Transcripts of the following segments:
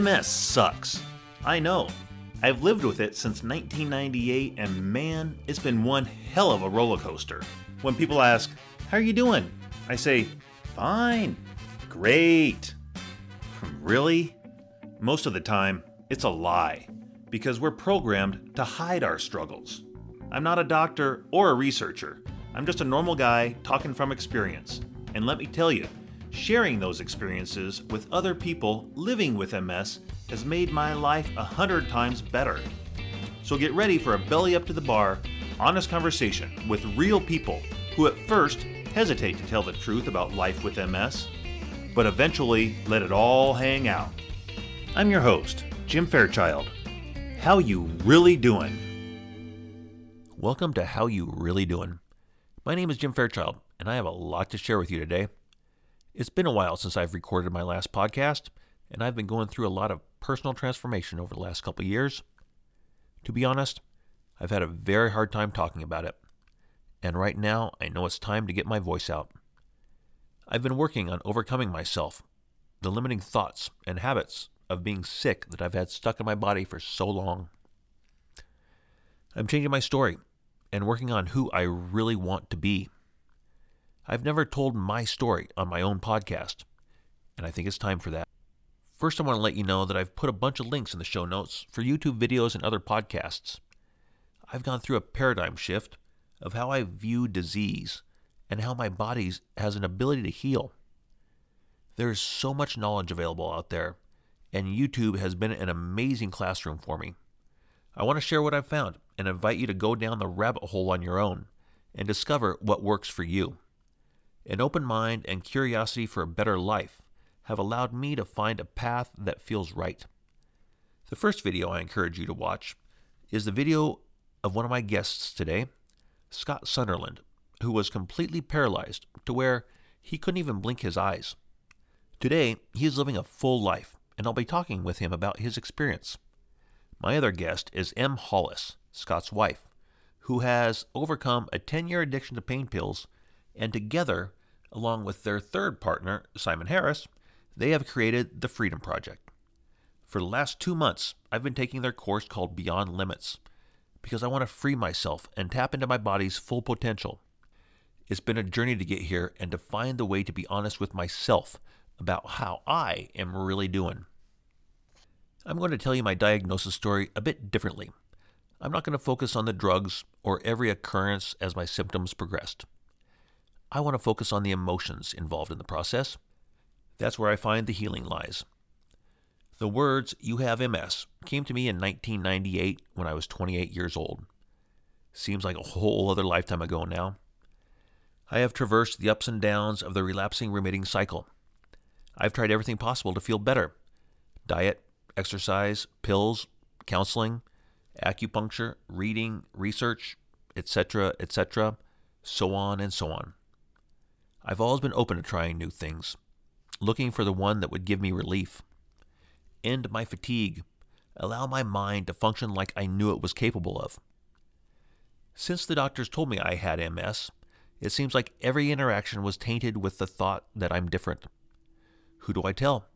MS sucks. I know. I've lived with it since 1998, and man, it's been one hell of a roller coaster. When people ask, How are you doing? I say, Fine. Great. Really? Most of the time, it's a lie, because we're programmed to hide our struggles. I'm not a doctor or a researcher. I'm just a normal guy talking from experience. And let me tell you, sharing those experiences with other people living with MS has made my life a hundred times better. So get ready for a belly up to the bar, honest conversation with real people who at first hesitate to tell the truth about life with MS, but eventually let it all hang out. I'm your host, Jim Fairchild. How you really doing? Welcome to How You Really Doing. My name is Jim Fairchild, and I have a lot to share with you today. It's been a while since I've recorded my last podcast, and I've been going through a lot of personal transformation over the last couple years. To be honest, I've had a very hard time talking about it, and right now I know it's time to get my voice out. I've been working on overcoming myself, the limiting thoughts and habits of being sick that I've had stuck in my body for so long. I'm changing my story and working on who I really want to be. I've never told my story on my own podcast, and I think it's time for that. First, I want to let you know that I've put a bunch of links in the show notes for YouTube videos and other podcasts. I've gone through a paradigm shift of how I view disease and how my body has an ability to heal. There's so much knowledge available out there, and YouTube has been an amazing classroom for me. I want to share what I've found and invite you to go down the rabbit hole on your own and discover what works for you. An open mind and curiosity for a better life have allowed me to find a path that feels right. The first video I encourage you to watch is the video of one of my guests today, Scott Sunderland, who was completely paralyzed to where he couldn't even blink his eyes. Today, he is living a full life, and I'll be talking with him about his experience. My other guest is Em Hollis, Scott's wife, who has overcome a 10 year addiction to pain pills, and together, along with their third partner, Simon Harris, they have created the Freedom Project. For the last two months, I've been taking their course called Beyond Limits because I want to free myself and tap into my body's full potential. It's been a journey to get here and to find the way to be honest with myself about how I am really doing. I'm going to tell you my diagnosis story a bit differently. I'm not going to focus on the drugs or every occurrence as my symptoms progressed. I want to focus on the emotions involved in the process. That's where I find the healing lies. The words, you have MS, came to me in 1998 when I was 28 years old. Seems like a whole other lifetime ago now. I have traversed the ups and downs of the relapsing remitting cycle. I've tried everything possible to feel better diet, exercise, pills, counseling, acupuncture, reading, research, etc., etc., so on and so on. I've always been open to trying new things, looking for the one that would give me relief, end my fatigue, allow my mind to function like I knew it was capable of. Since the doctors told me I had MS, it seems like every interaction was tainted with the thought that I'm different. Who do I tell?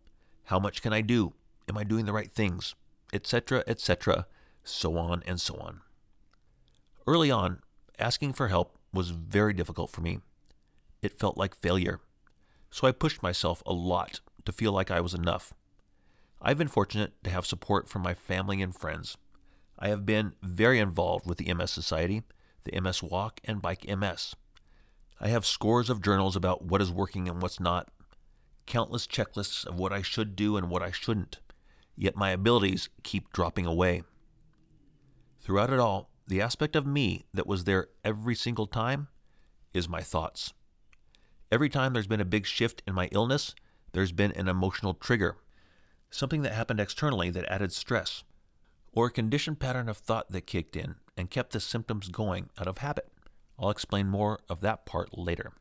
How much can I do? Am I doing the right things? Etc., etc., so on and so on. Early on, asking for help was very difficult for me. It felt like failure. So I pushed myself a lot to feel like I was enough. I've been fortunate to have support from my family and friends. I have been very involved with the MS Society, the MS Walk, and Bike MS. I have scores of journals about what is working and what's not, countless checklists of what I should do and what I shouldn't, yet my abilities keep dropping away. Throughout it all, the aspect of me that was there every single time is my thoughts. Every time there's been a big shift in my illness, there's been an emotional trigger, something that happened externally that added stress, or a conditioned pattern of thought that kicked in and kept the symptoms going out of habit. I'll explain more of that part later.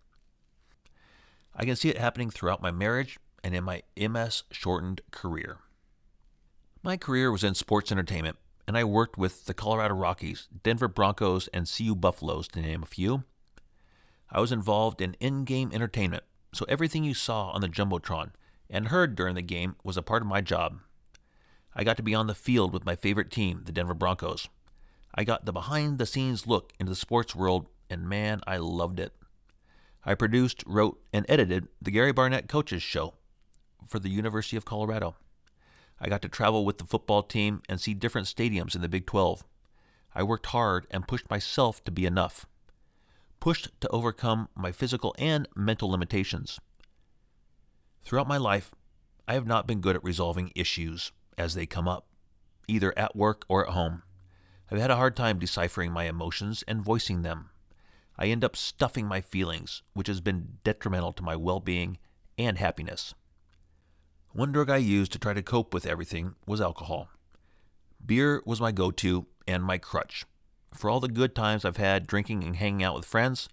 I can see it happening throughout my marriage and in my MS shortened career. My career was in sports entertainment, and I worked with the Colorado Rockies, Denver Broncos, and CU Buffaloes, to name a few. I was involved in in game entertainment, so everything you saw on the Jumbotron and heard during the game was a part of my job. I got to be on the field with my favorite team, the Denver Broncos. I got the behind the scenes look into the sports world, and man, I loved it. I produced, wrote, and edited the Gary Barnett Coaches Show for the University of Colorado. I got to travel with the football team and see different stadiums in the Big 12. I worked hard and pushed myself to be enough, pushed to overcome my physical and mental limitations. Throughout my life, I have not been good at resolving issues as they come up, either at work or at home. I've had a hard time deciphering my emotions and voicing them. I end up stuffing my feelings, which has been detrimental to my well being and happiness. One drug I used to try to cope with everything was alcohol. Beer was my go to and my crutch. For all the good times I've had drinking and hanging out with friends,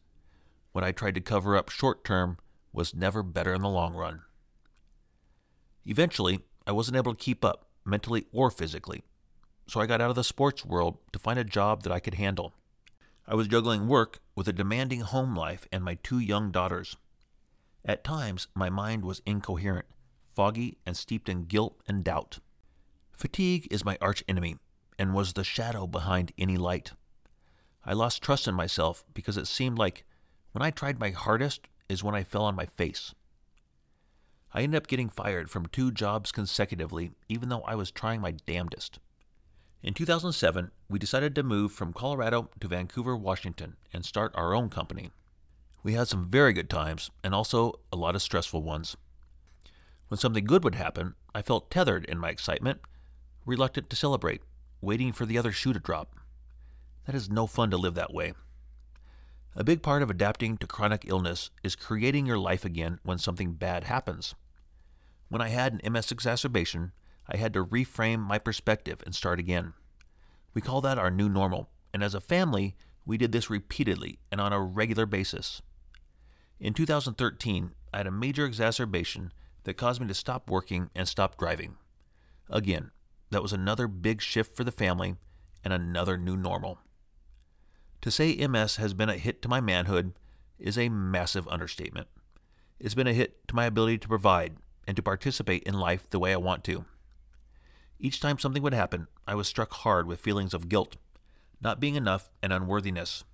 what I tried to cover up short term was never better in the long run. Eventually, I wasn't able to keep up, mentally or physically, so I got out of the sports world to find a job that I could handle. I was juggling work with a demanding home life and my two young daughters. At times, my mind was incoherent, foggy, and steeped in guilt and doubt. Fatigue is my arch enemy and was the shadow behind any light. I lost trust in myself because it seemed like when I tried my hardest is when I fell on my face. I ended up getting fired from two jobs consecutively, even though I was trying my damnedest. In 2007, we decided to move from Colorado to Vancouver, Washington, and start our own company. We had some very good times and also a lot of stressful ones. When something good would happen, I felt tethered in my excitement, reluctant to celebrate, waiting for the other shoe to drop. That is no fun to live that way. A big part of adapting to chronic illness is creating your life again when something bad happens. When I had an MS exacerbation, I had to reframe my perspective and start again. We call that our new normal, and as a family, we did this repeatedly and on a regular basis. In 2013, I had a major exacerbation that caused me to stop working and stop driving. Again, that was another big shift for the family and another new normal. To say MS has been a hit to my manhood is a massive understatement. It's been a hit to my ability to provide and to participate in life the way I want to. Each time something would happen, I was struck hard with feelings of guilt, not being enough, and unworthiness.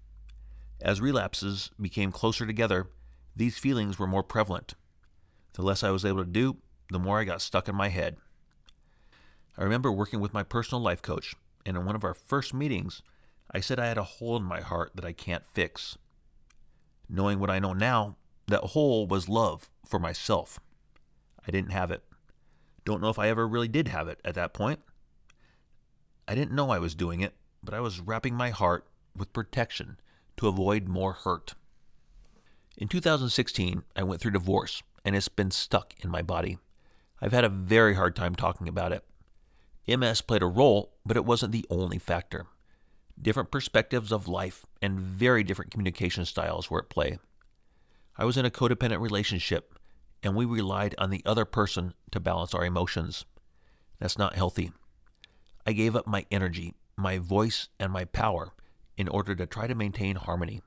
As relapses became closer together, these feelings were more prevalent. The less I was able to do, the more I got stuck in my head. I remember working with my personal life coach, and in one of our first meetings, I said I had a hole in my heart that I can't fix. Knowing what I know now, that hole was love for myself. I didn't have it. Don't know if I ever really did have it at that point. I didn't know I was doing it, but I was wrapping my heart with protection to avoid more hurt. In 2016, I went through divorce, and it's been stuck in my body. I've had a very hard time talking about it. MS played a role, but it wasn't the only factor. Different perspectives of life and very different communication styles were at play. I was in a codependent relationship, and we relied on the other person to balance our emotions. That's not healthy. I gave up my energy, my voice, and my power in order to try to maintain harmony.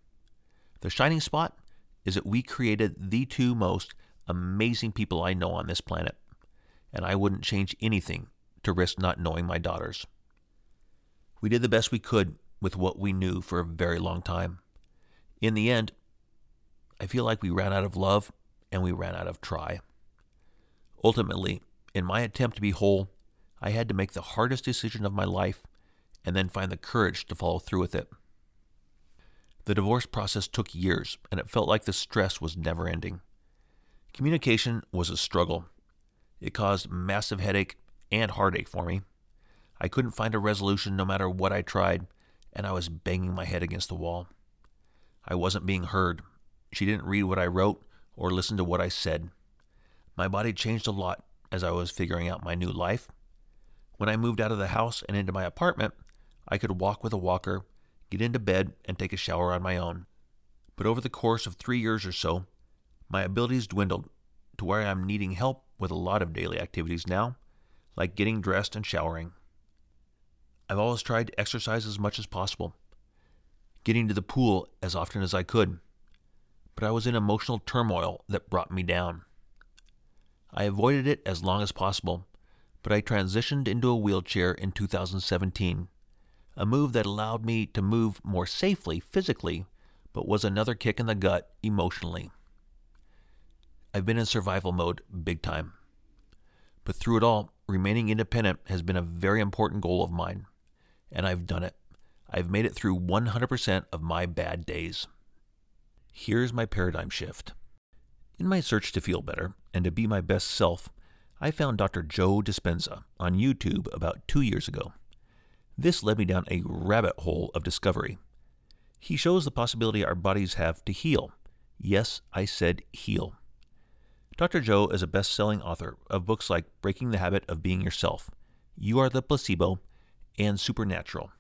The shining spot is that we created the two most amazing people I know on this planet, and I wouldn't change anything to risk not knowing my daughters. We did the best we could with what we knew for a very long time. In the end, I feel like we ran out of love and we ran out of try. Ultimately, in my attempt to be whole, I had to make the hardest decision of my life and then find the courage to follow through with it. The divorce process took years, and it felt like the stress was never ending. Communication was a struggle. It caused massive headache and heartache for me. I couldn't find a resolution no matter what I tried, and I was banging my head against the wall. I wasn't being heard. She didn't read what I wrote or listen to what I said. My body changed a lot as I was figuring out my new life. When I moved out of the house and into my apartment, I could walk with a walker, get into bed, and take a shower on my own. But over the course of three years or so, my abilities dwindled to where I'm needing help with a lot of daily activities now, like getting dressed and showering. I've always tried to exercise as much as possible, getting to the pool as often as I could, but I was in emotional turmoil that brought me down. I avoided it as long as possible, but I transitioned into a wheelchair in 2017, a move that allowed me to move more safely physically, but was another kick in the gut emotionally. I've been in survival mode big time. But through it all, remaining independent has been a very important goal of mine, and I've done it. I've made it through 100% of my bad days. Here's my paradigm shift. In my search to feel better and to be my best self, I found Dr. Joe Dispenza on YouTube about two years ago. This led me down a rabbit hole of discovery. He shows the possibility our bodies have to heal. Yes, I said heal. Dr. Joe is a best selling author of books like Breaking the Habit of Being Yourself, You Are the Placebo, and Supernatural.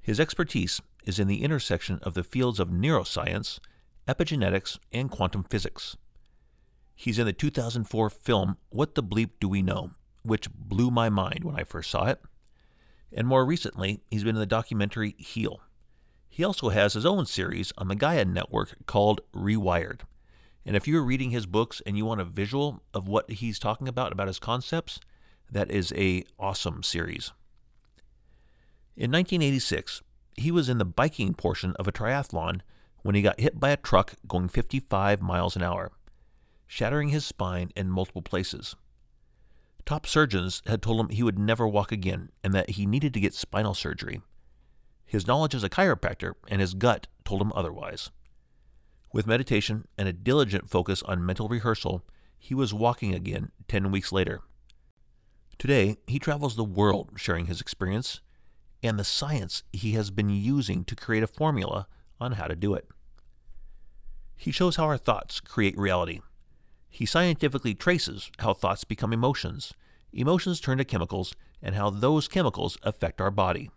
His expertise is in the intersection of the fields of neuroscience, epigenetics, and quantum physics. He's in the 2004 film What the Bleep Do We Know, which blew my mind when I first saw it. And more recently, he's been in the documentary Heal. He also has his own series on the Gaia Network called Rewired. And if you're reading his books and you want a visual of what he's talking about, about his concepts, that is a awesome series. In 1986, he was in the biking portion of a triathlon when he got hit by a truck going 55 miles an hour, shattering his spine in multiple places. Top surgeons had told him he would never walk again and that he needed to get spinal surgery. His knowledge as a chiropractor and his gut told him otherwise. With meditation and a diligent focus on mental rehearsal, he was walking again 10 weeks later. Today, he travels the world sharing his experience and the science he has been using to create a formula on how to do it. He shows how our thoughts create reality. He scientifically traces how thoughts become emotions, emotions turn to chemicals, and how those chemicals affect our body.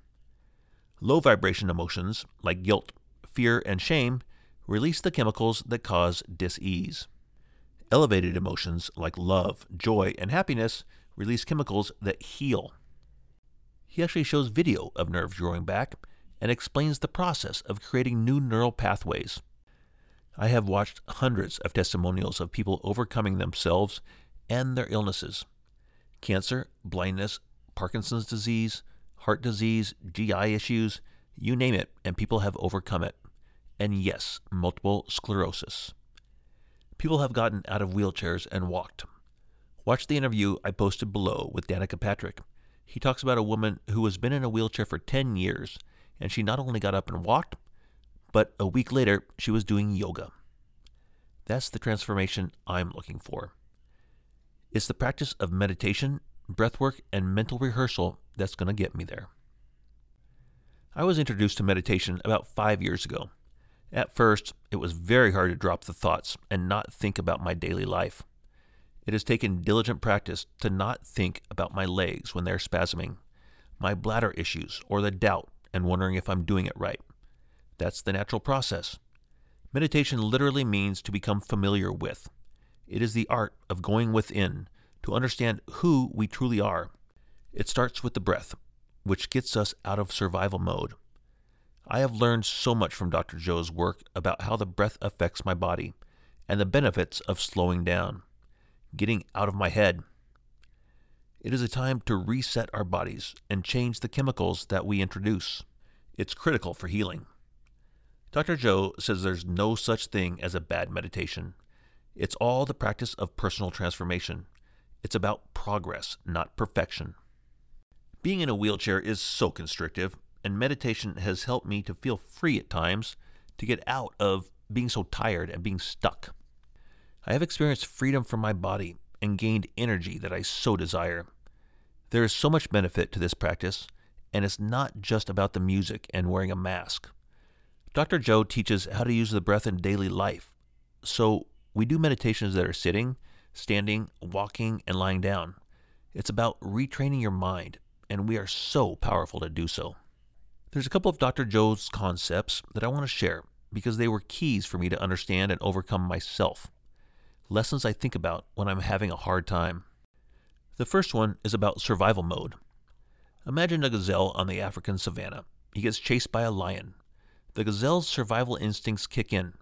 Low vibration emotions, like guilt, fear, and shame, release the chemicals that cause dis-ease. Elevated emotions, like love, joy, and happiness, release chemicals that heal. He actually shows video of nerves growing back and explains the process of creating new neural pathways. I have watched hundreds of testimonials of people overcoming themselves and their illnesses cancer, blindness, Parkinson's disease, heart disease, GI issues, you name it, and people have overcome it. And yes, multiple sclerosis. People have gotten out of wheelchairs and walked. Watch the interview I posted below with Danica Patrick he talks about a woman who has been in a wheelchair for 10 years, and she not only got up and walked, but a week later, she was doing yoga. That's the transformation I'm looking for. It's the practice of meditation, breathwork, and mental rehearsal that's going to get me there. I was introduced to meditation about five years ago. At first, it was very hard to drop the thoughts and not think about my daily life. It has taken diligent practice to not think about my legs when they're spasming, my bladder issues, or the doubt and wondering if I'm doing it right. That's the natural process. Meditation literally means to become familiar with. It is the art of going within to understand who we truly are. It starts with the breath, which gets us out of survival mode. I have learned so much from Dr. Joe's work about how the breath affects my body and the benefits of slowing down getting out of my head. It is a time to reset our bodies and change the chemicals that we introduce. It's critical for healing. Dr. Joe says there's no such thing as a bad meditation. It's all the practice of personal transformation. It's about progress, not perfection. Being in a wheelchair is so constrictive, and meditation has helped me to feel free at times, to get out of being so tired and being stuck. I have experienced freedom from my body and gained energy that I so desire. There is so much benefit to this practice, and it's not just about the music and wearing a mask. Dr. Joe teaches how to use the breath in daily life. So we do meditations that are sitting, standing, walking, and lying down. It's about retraining your mind, and we are so powerful to do so. There's a couple of Dr. Joe's concepts that I want to share because they were keys for me to understand and overcome myself lessons I think about when I'm having a hard time. The first one is about survival mode. Imagine a gazelle on the African savannah. He gets chased by a lion. The gazelle's survival instincts kick in.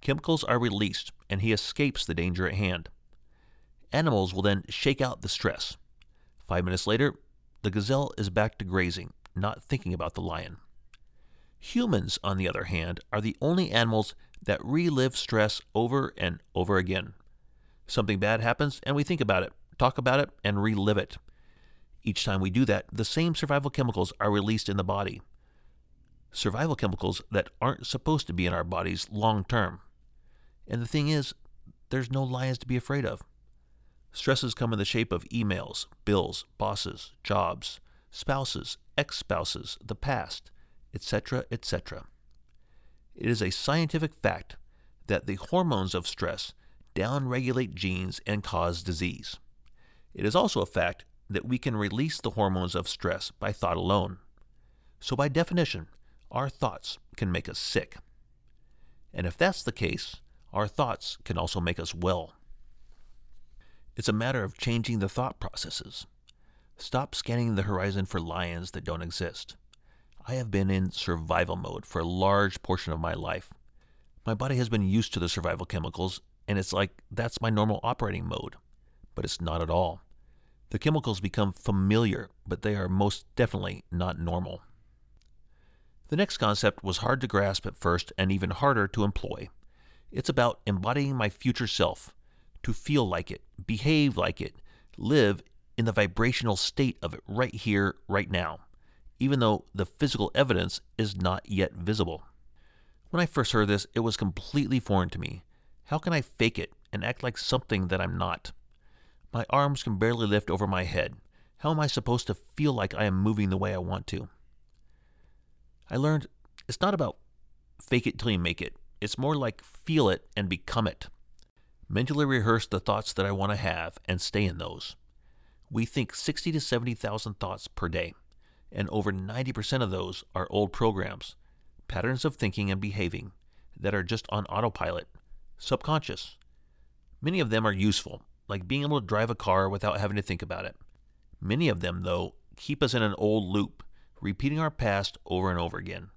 Chemicals are released, and he escapes the danger at hand. Animals will then shake out the stress. Five minutes later, the gazelle is back to grazing, not thinking about the lion. Humans, on the other hand, are the only animals that relive stress over and over again. Something bad happens and we think about it, talk about it, and relive it. Each time we do that, the same survival chemicals are released in the body. Survival chemicals that aren't supposed to be in our bodies long term. And the thing is, there's no lions to be afraid of. Stresses come in the shape of emails, bills, bosses, jobs, spouses, ex spouses, the past, etc., etc. It is a scientific fact that the hormones of stress downregulate genes and cause disease. It is also a fact that we can release the hormones of stress by thought alone. So, by definition, our thoughts can make us sick. And if that's the case, our thoughts can also make us well. It's a matter of changing the thought processes. Stop scanning the horizon for lions that don't exist. I have been in survival mode for a large portion of my life. My body has been used to the survival chemicals, and it's like that's my normal operating mode. But it's not at all. The chemicals become familiar, but they are most definitely not normal. The next concept was hard to grasp at first and even harder to employ. It's about embodying my future self, to feel like it, behave like it, live in the vibrational state of it right here, right now even though the physical evidence is not yet visible. When I first heard this, it was completely foreign to me. How can I fake it and act like something that I'm not? My arms can barely lift over my head. How am I supposed to feel like I am moving the way I want to? I learned it's not about fake it till you make it. It's more like feel it and become it. Mentally rehearse the thoughts that I want to have and stay in those. We think 60 to 70,000 thoughts per day and over 90% of those are old programs, patterns of thinking and behaving that are just on autopilot, subconscious. Many of them are useful, like being able to drive a car without having to think about it. Many of them, though, keep us in an old loop, repeating our past over and over again.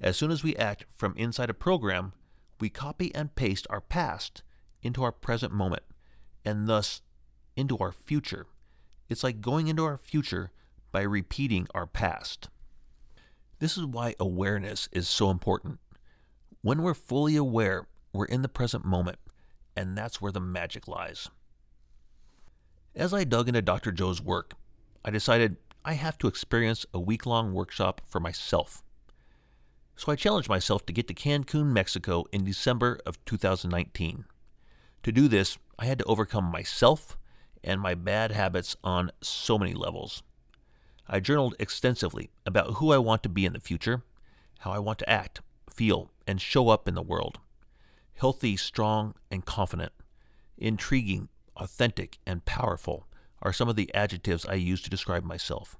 As soon as we act from inside a program, we copy and paste our past into our present moment, and thus into our future. It's like going into our future by repeating our past. This is why awareness is so important. When we're fully aware, we're in the present moment, and that's where the magic lies. As I dug into Dr. Joe's work, I decided I have to experience a week long workshop for myself. So I challenged myself to get to Cancun, Mexico in December of 2019. To do this, I had to overcome myself and my bad habits on so many levels. I journaled extensively about who I want to be in the future, how I want to act, feel, and show up in the world. Healthy, strong, and confident. Intriguing, authentic, and powerful are some of the adjectives I use to describe myself.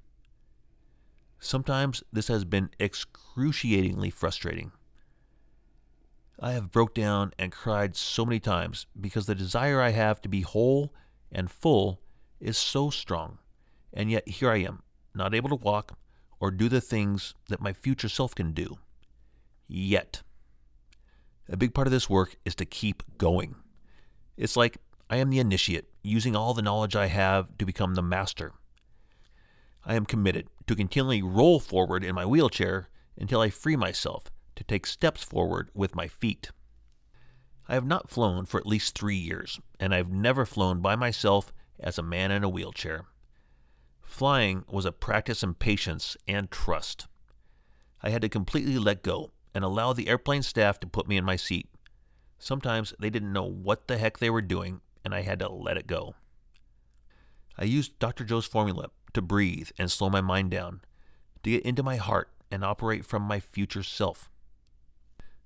Sometimes this has been excruciatingly frustrating. I have broke down and cried so many times because the desire I have to be whole and full is so strong. And yet here I am, not able to walk or do the things that my future self can do. Yet. A big part of this work is to keep going. It's like I am the initiate, using all the knowledge I have to become the master. I am committed to continually roll forward in my wheelchair until I free myself to take steps forward with my feet. I have not flown for at least three years, and I've never flown by myself as a man in a wheelchair. Flying was a practice in patience and trust. I had to completely let go and allow the airplane staff to put me in my seat. Sometimes they didn't know what the heck they were doing, and I had to let it go. I used Dr. Joe's formula to breathe and slow my mind down, to get into my heart and operate from my future self.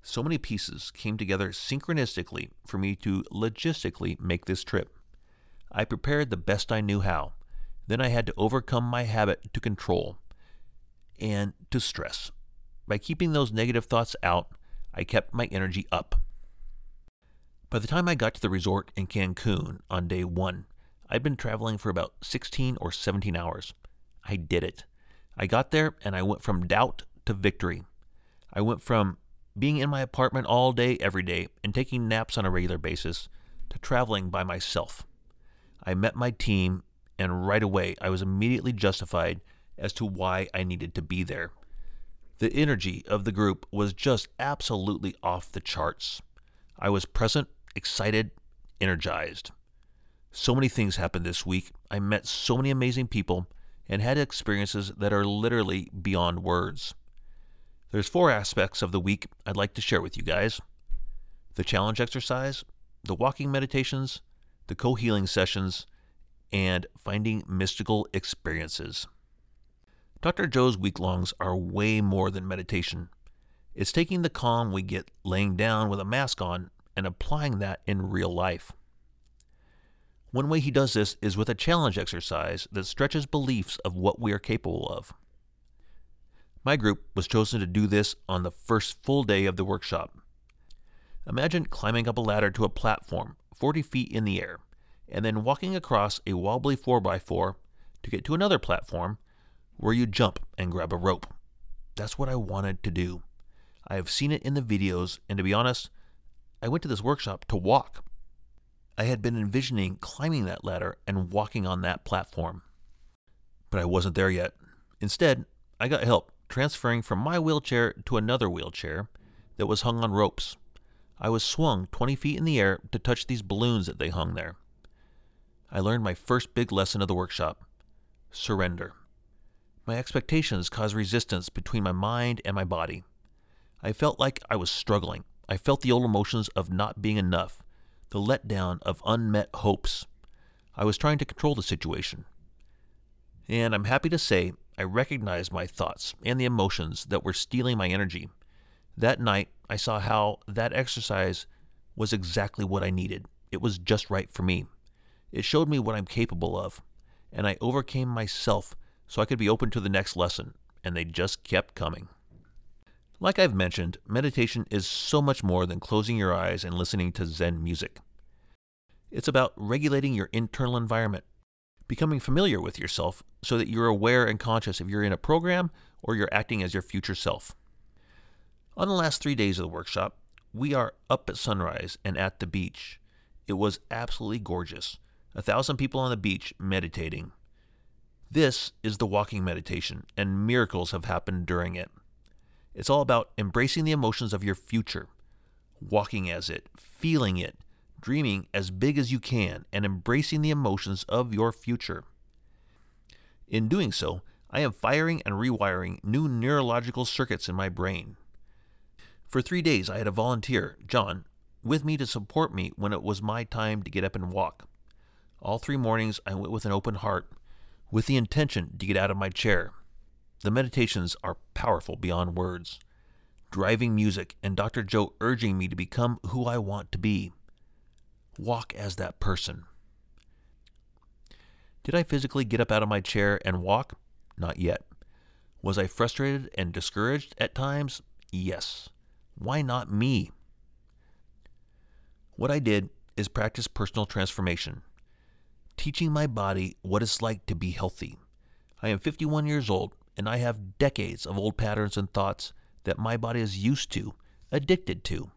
So many pieces came together synchronistically for me to logistically make this trip. I prepared the best I knew how, then I had to overcome my habit to control and to stress. By keeping those negative thoughts out, I kept my energy up. By the time I got to the resort in Cancun on day one, I'd been traveling for about 16 or 17 hours. I did it. I got there and I went from doubt to victory. I went from being in my apartment all day, every day, and taking naps on a regular basis to traveling by myself. I met my team and right away I was immediately justified as to why I needed to be there. The energy of the group was just absolutely off the charts. I was present, excited, energized. So many things happened this week. I met so many amazing people and had experiences that are literally beyond words. There's four aspects of the week I'd like to share with you guys the challenge exercise, the walking meditations, the co healing sessions, and finding mystical experiences. Dr. Joe's week longs are way more than meditation. It's taking the calm we get laying down with a mask on and applying that in real life. One way he does this is with a challenge exercise that stretches beliefs of what we are capable of. My group was chosen to do this on the first full day of the workshop. Imagine climbing up a ladder to a platform 40 feet in the air and then walking across a wobbly 4x4 to get to another platform where you jump and grab a rope. That's what I wanted to do. I have seen it in the videos, and to be honest, I went to this workshop to walk. I had been envisioning climbing that ladder and walking on that platform. But I wasn't there yet. Instead, I got help transferring from my wheelchair to another wheelchair that was hung on ropes. I was swung 20 feet in the air to touch these balloons that they hung there. I learned my first big lesson of the workshop surrender. My expectations caused resistance between my mind and my body. I felt like I was struggling. I felt the old emotions of not being enough, the letdown of unmet hopes. I was trying to control the situation. And I'm happy to say I recognized my thoughts and the emotions that were stealing my energy. That night, I saw how that exercise was exactly what I needed. It was just right for me. It showed me what I'm capable of, and I overcame myself so I could be open to the next lesson, and they just kept coming. Like I've mentioned, meditation is so much more than closing your eyes and listening to Zen music. It's about regulating your internal environment, becoming familiar with yourself so that you're aware and conscious if you're in a program or you're acting as your future self. On the last three days of the workshop, we are up at sunrise and at the beach. It was absolutely gorgeous. A thousand people on the beach meditating. This is the walking meditation, and miracles have happened during it. It's all about embracing the emotions of your future, walking as it, feeling it, dreaming as big as you can, and embracing the emotions of your future. In doing so, I am firing and rewiring new neurological circuits in my brain. For three days, I had a volunteer, John, with me to support me when it was my time to get up and walk. All three mornings, I went with an open heart, with the intention to get out of my chair, the meditations are powerful beyond words. Driving music and Dr. Joe urging me to become who I want to be. Walk as that person. Did I physically get up out of my chair and walk? Not yet. Was I frustrated and discouraged at times? Yes. Why not me? What I did is practice personal transformation, teaching my body what it's like to be healthy. I am 51 years old and I have decades of old patterns and thoughts that my body is used to, addicted to.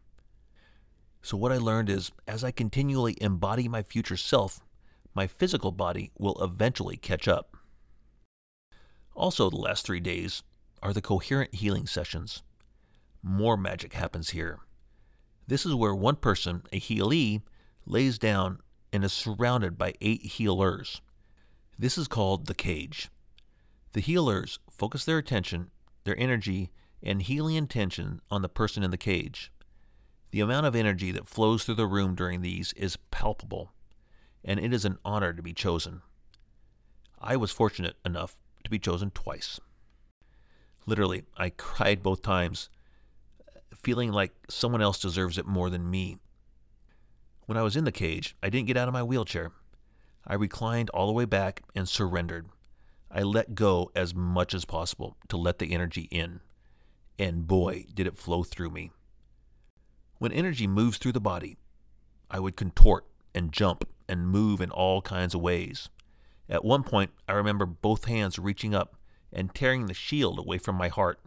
So, what I learned is as I continually embody my future self, my physical body will eventually catch up. Also, the last three days are the coherent healing sessions. More magic happens here. This is where one person, a healee, lays down and is surrounded by eight healers. This is called the cage. The healers focus their attention, their energy, and healing intention on the person in the cage. The amount of energy that flows through the room during these is palpable, and it is an honor to be chosen. I was fortunate enough to be chosen twice. Literally, I cried both times, feeling like someone else deserves it more than me. When I was in the cage, I didn't get out of my wheelchair. I reclined all the way back and surrendered. I let go as much as possible to let the energy in. And boy, did it flow through me. When energy moves through the body, I would contort and jump and move in all kinds of ways. At one point, I remember both hands reaching up and tearing the shield away from my heart.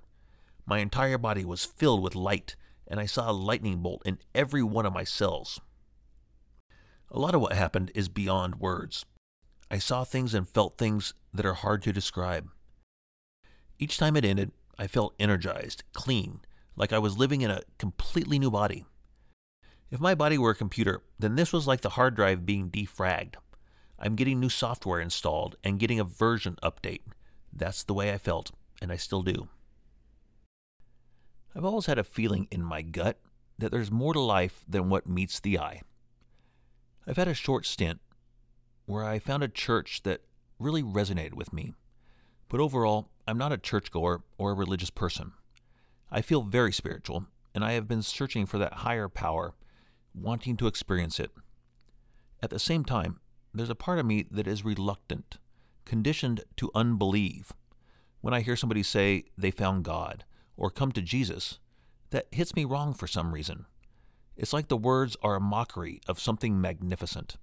My entire body was filled with light, and I saw a lightning bolt in every one of my cells. A lot of what happened is beyond words. I saw things and felt things that are hard to describe. Each time it ended, I felt energized, clean, like I was living in a completely new body. If my body were a computer, then this was like the hard drive being defragged. I'm getting new software installed and getting a version update. That's the way I felt, and I still do. I've always had a feeling in my gut that there's more to life than what meets the eye. I've had a short stint where I found a church that really resonated with me. But overall, I'm not a churchgoer or a religious person. I feel very spiritual, and I have been searching for that higher power, wanting to experience it. At the same time, there's a part of me that is reluctant, conditioned to unbelieve. When I hear somebody say they found God or come to Jesus, that hits me wrong for some reason. It's like the words are a mockery of something magnificent.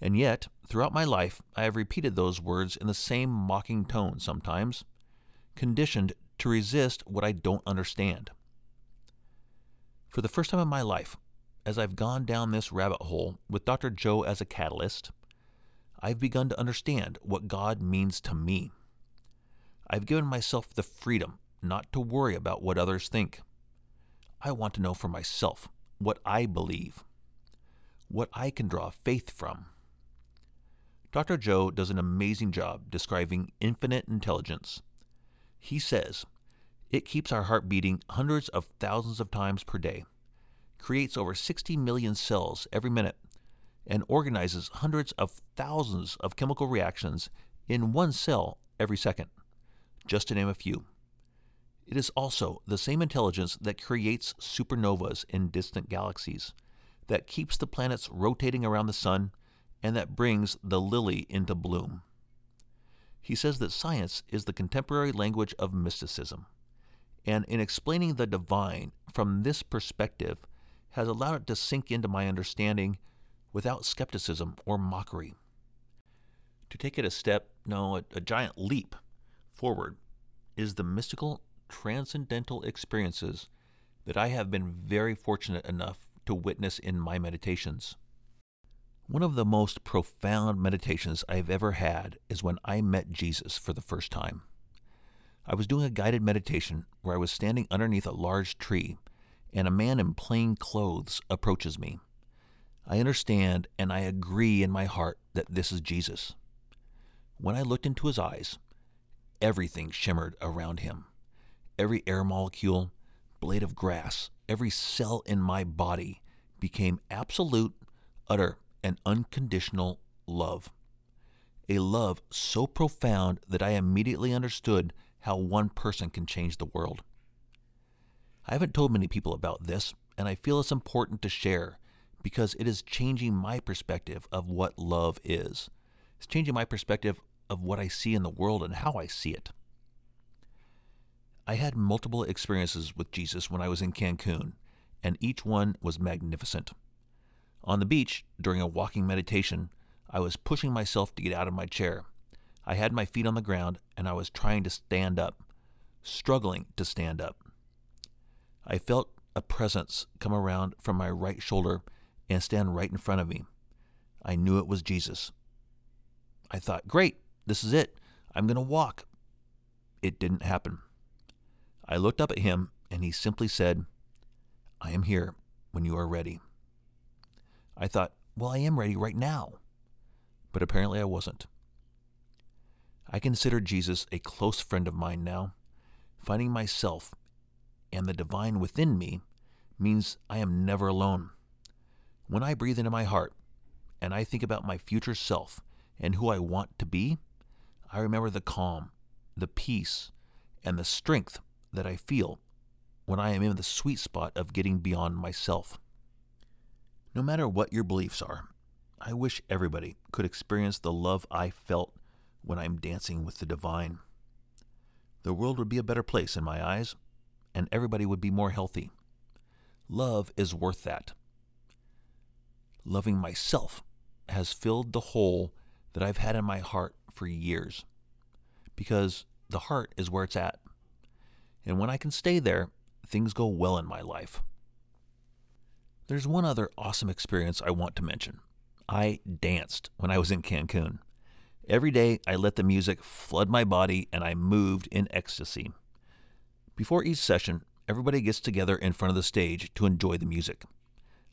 And yet, throughout my life, I have repeated those words in the same mocking tone sometimes, conditioned to resist what I don't understand. For the first time in my life, as I've gone down this rabbit hole with Dr. Joe as a catalyst, I've begun to understand what God means to me. I've given myself the freedom not to worry about what others think. I want to know for myself what I believe, what I can draw faith from. Dr. Joe does an amazing job describing infinite intelligence. He says, it keeps our heart beating hundreds of thousands of times per day, creates over 60 million cells every minute, and organizes hundreds of thousands of chemical reactions in one cell every second, just to name a few. It is also the same intelligence that creates supernovas in distant galaxies, that keeps the planets rotating around the sun, and that brings the lily into bloom. He says that science is the contemporary language of mysticism, and in explaining the divine from this perspective, has allowed it to sink into my understanding without skepticism or mockery. To take it a step, no, a, a giant leap forward, is the mystical transcendental experiences that I have been very fortunate enough to witness in my meditations. One of the most profound meditations I've ever had is when I met Jesus for the first time. I was doing a guided meditation where I was standing underneath a large tree, and a man in plain clothes approaches me. I understand and I agree in my heart that this is Jesus. When I looked into his eyes, everything shimmered around him every air molecule, blade of grass, every cell in my body became absolute, utter, and unconditional love. A love so profound that I immediately understood how one person can change the world. I haven't told many people about this, and I feel it's important to share because it is changing my perspective of what love is. It's changing my perspective of what I see in the world and how I see it. I had multiple experiences with Jesus when I was in Cancun, and each one was magnificent. On the beach, during a walking meditation, I was pushing myself to get out of my chair. I had my feet on the ground and I was trying to stand up, struggling to stand up. I felt a presence come around from my right shoulder and stand right in front of me. I knew it was Jesus. I thought, great, this is it. I'm going to walk. It didn't happen. I looked up at him, and he simply said, I am here when you are ready. I thought, well, I am ready right now. But apparently I wasn't. I consider Jesus a close friend of mine now. Finding myself and the divine within me means I am never alone. When I breathe into my heart and I think about my future self and who I want to be, I remember the calm, the peace, and the strength that I feel when I am in the sweet spot of getting beyond myself. No matter what your beliefs are, I wish everybody could experience the love I felt when I'm dancing with the divine. The world would be a better place in my eyes, and everybody would be more healthy. Love is worth that. Loving myself has filled the hole that I've had in my heart for years, because the heart is where it's at and when I can stay there, things go well in my life. There's one other awesome experience I want to mention. I danced when I was in Cancun. Every day, I let the music flood my body and I moved in ecstasy. Before each session, everybody gets together in front of the stage to enjoy the music.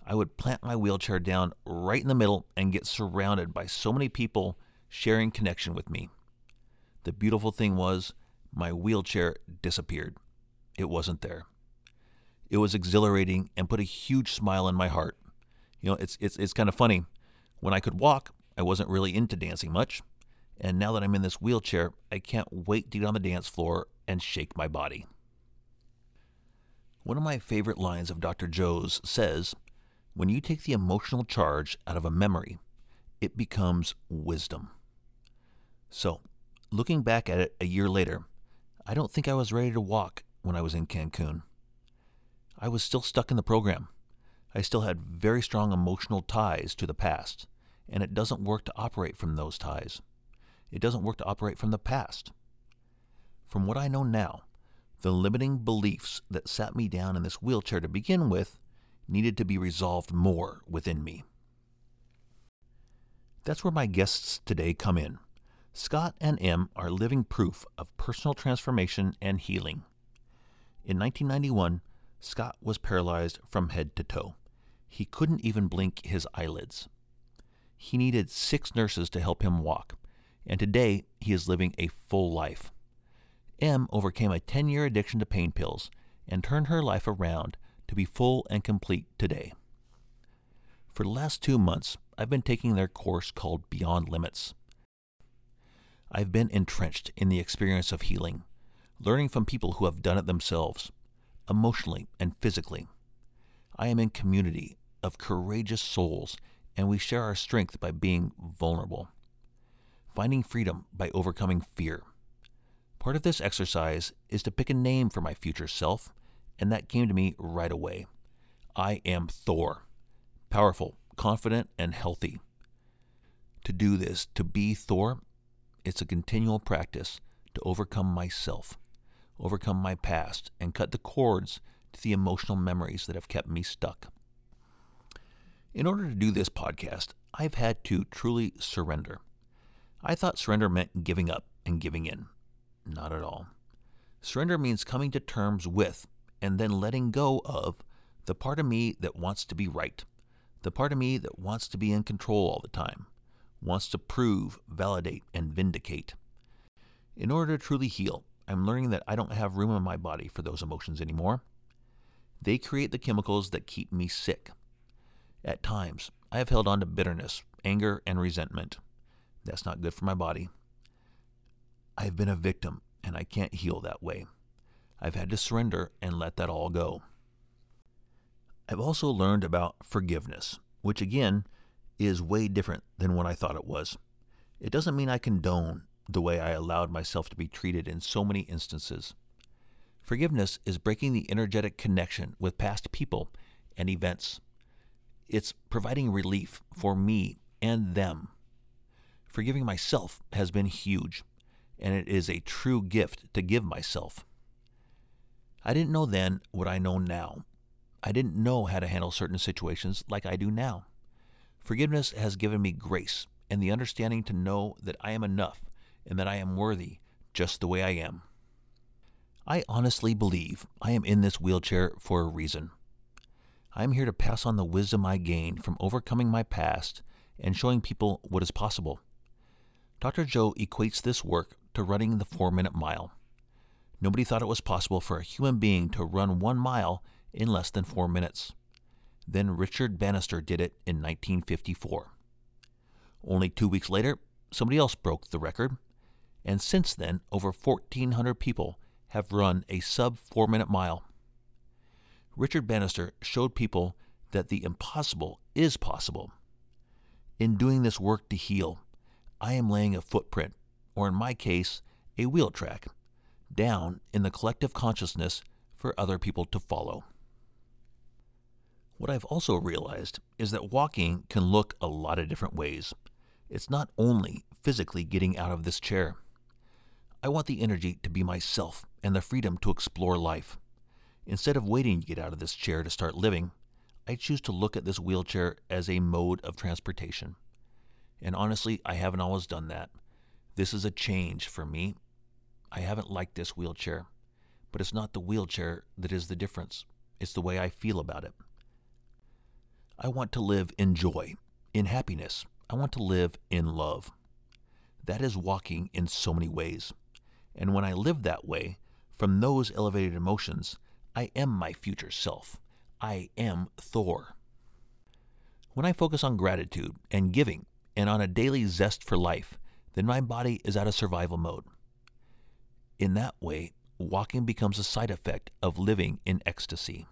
I would plant my wheelchair down right in the middle and get surrounded by so many people sharing connection with me. The beautiful thing was, my wheelchair disappeared. It wasn't there. It was exhilarating and put a huge smile in my heart. You know, it's it's it's kind of funny. When I could walk, I wasn't really into dancing much, and now that I'm in this wheelchair, I can't wait to get on the dance floor and shake my body. One of my favorite lines of Dr. Joe's says, When you take the emotional charge out of a memory, it becomes wisdom. So, looking back at it a year later, I don't think I was ready to walk when I was in Cancun. I was still stuck in the program. I still had very strong emotional ties to the past, and it doesn't work to operate from those ties. It doesn't work to operate from the past. From what I know now, the limiting beliefs that sat me down in this wheelchair to begin with needed to be resolved more within me. That's where my guests today come in. Scott and Em are living proof of personal transformation and healing. In 1991, Scott was paralyzed from head to toe. He couldn't even blink his eyelids. He needed six nurses to help him walk, and today he is living a full life. Em overcame a 10 year addiction to pain pills and turned her life around to be full and complete today. For the last two months, I've been taking their course called Beyond Limits. I've been entrenched in the experience of healing, learning from people who have done it themselves, emotionally and physically. I am in community of courageous souls, and we share our strength by being vulnerable, finding freedom by overcoming fear Part of this exercise is to pick a name for my future self, and that came to me right away. I am Thor, powerful, confident, and healthy. To do this, to be Thor, it's a continual practice to overcome myself, overcome my past, and cut the cords to the emotional memories that have kept me stuck. In order to do this podcast, I've had to truly surrender. I thought surrender meant giving up and giving in. Not at all. Surrender means coming to terms with and then letting go of the part of me that wants to be right, the part of me that wants to be in control all the time, wants to prove, validate, and vindicate. In order to truly heal, I'm learning that I don't have room in my body for those emotions anymore. They create the chemicals that keep me sick. At times, I have held on to bitterness, anger, and resentment. That's not good for my body. I've been a victim and I can't heal that way. I've had to surrender and let that all go. I've also learned about forgiveness, which again is way different than what I thought it was. It doesn't mean I condone the way I allowed myself to be treated in so many instances. Forgiveness is breaking the energetic connection with past people and events. It's providing relief for me and them. Forgiving myself has been huge and it is a true gift to give myself. I didn't know then what I know now. I didn't know how to handle certain situations like I do now. Forgiveness has given me grace and the understanding to know that I am enough and that I am worthy just the way I am. I honestly believe I am in this wheelchair for a reason. I am here to pass on the wisdom I gained from overcoming my past and showing people what is possible. Dr. Joe equates this work to running the four minute mile. Nobody thought it was possible for a human being to run one mile in less than four minutes. Then Richard Bannister did it in 1954. Only two weeks later, somebody else broke the record, and since then, over 1,400 people have run a sub four minute mile. Richard Bannister showed people that the impossible is possible. In doing this work to heal, I am laying a footprint or in my case, a wheel track, down in the collective consciousness for other people to follow. What I've also realized is that walking can look a lot of different ways. It's not only physically getting out of this chair. I want the energy to be myself and the freedom to explore life. Instead of waiting to get out of this chair to start living, I choose to look at this wheelchair as a mode of transportation. And honestly, I haven't always done that. This is a change for me. I haven't liked this wheelchair, but it's not the wheelchair that is the difference. It's the way I feel about it. I want to live in joy, in happiness. I want to live in love. That is walking in so many ways. And when I live that way, from those elevated emotions, I am my future self. I am Thor. When I focus on gratitude and giving and on a daily zest for life, then my body is out of survival mode. In that way, walking becomes a side effect of living in ecstasy.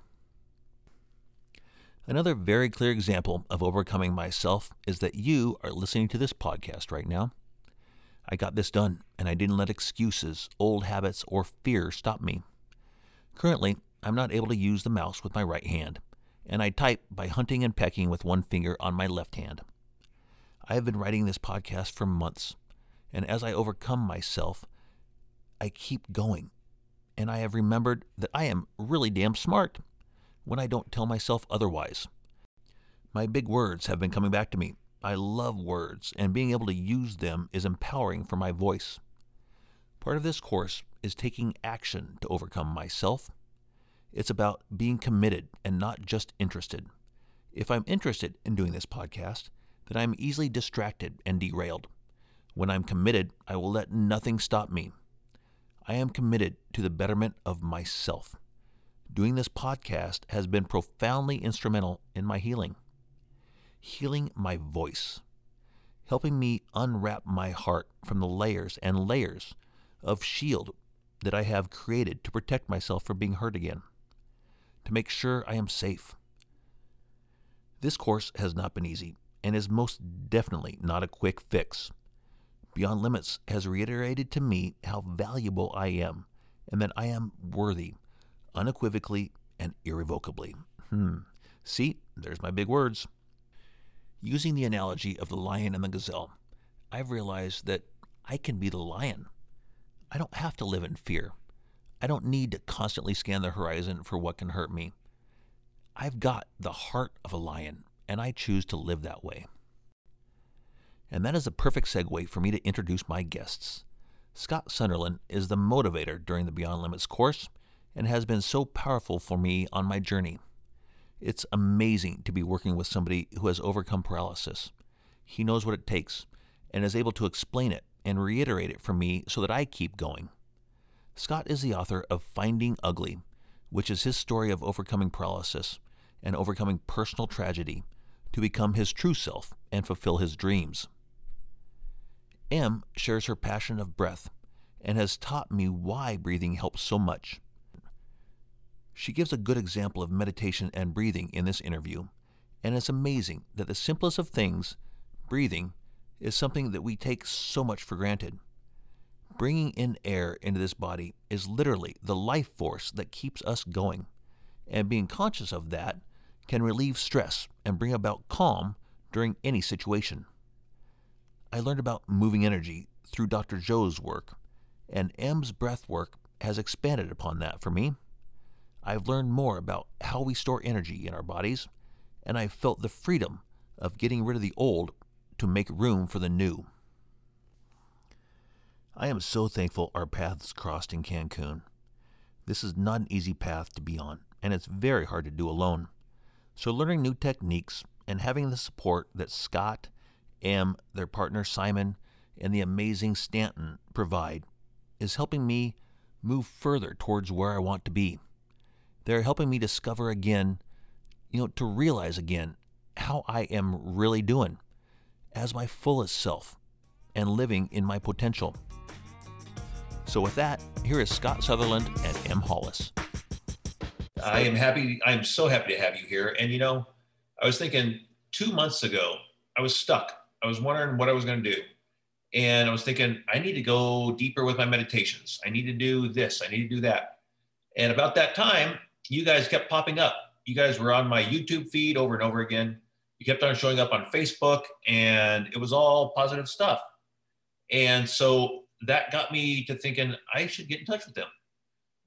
Another very clear example of overcoming myself is that you are listening to this podcast right now. I got this done, and I didn't let excuses, old habits, or fear stop me. Currently, I'm not able to use the mouse with my right hand, and I type by hunting and pecking with one finger on my left hand. I have been writing this podcast for months, and as I overcome myself, I keep going. And I have remembered that I am really damn smart when I don't tell myself otherwise. My big words have been coming back to me. I love words, and being able to use them is empowering for my voice. Part of this course is taking action to overcome myself. It's about being committed and not just interested. If I'm interested in doing this podcast, then I'm easily distracted and derailed. When I'm committed, I will let nothing stop me. I am committed to the betterment of myself doing this podcast has been profoundly instrumental in my healing. Healing my voice, helping me unwrap my heart from the layers and layers of shield that I have created to protect myself from being hurt again, to make sure I am safe. This course has not been easy and is most definitely not a quick fix. Beyond Limits has reiterated to me how valuable I am and that I am worthy unequivocally and irrevocably. Hmm. See, there's my big words. Using the analogy of the lion and the gazelle, I've realized that I can be the lion. I don't have to live in fear. I don't need to constantly scan the horizon for what can hurt me. I've got the heart of a lion, and I choose to live that way. And that is a perfect segue for me to introduce my guests. Scott Sunderland is the motivator during the Beyond Limits course and has been so powerful for me on my journey. It's amazing to be working with somebody who has overcome paralysis. He knows what it takes and is able to explain it and reiterate it for me so that I keep going. Scott is the author of Finding Ugly, which is his story of overcoming paralysis and overcoming personal tragedy to become his true self and fulfill his dreams. Em shares her passion of breath and has taught me why breathing helps so much. She gives a good example of meditation and breathing in this interview, and it's amazing that the simplest of things, breathing, is something that we take so much for granted. Bringing in air into this body is literally the life force that keeps us going, and being conscious of that can relieve stress and bring about calm during any situation. I learned about moving energy through Dr. Joe's work, and Em's breath work has expanded upon that for me. I've learned more about how we store energy in our bodies, and I've felt the freedom of getting rid of the old to make room for the new. I am so thankful our paths crossed in Cancun. This is not an easy path to be on, and it's very hard to do alone. So, learning new techniques and having the support that Scott, Em, their partner Simon, and the amazing Stanton provide is helping me move further towards where I want to be. They're helping me discover again, you know, to realize again how I am really doing as my fullest self and living in my potential. So, with that, here is Scott Sunderland and Em Hollis. I am happy. I'm so happy to have you here. And, you know, I was thinking two months ago, I was stuck. I was wondering what I was going to do. And I was thinking, I need to go deeper with my meditations. I need to do this. I need to do that. And about that time, you guys kept popping up. You guys were on my YouTube feed over and over again. You kept on showing up on Facebook, and it was all positive stuff. And so that got me to thinking I should get in touch with them.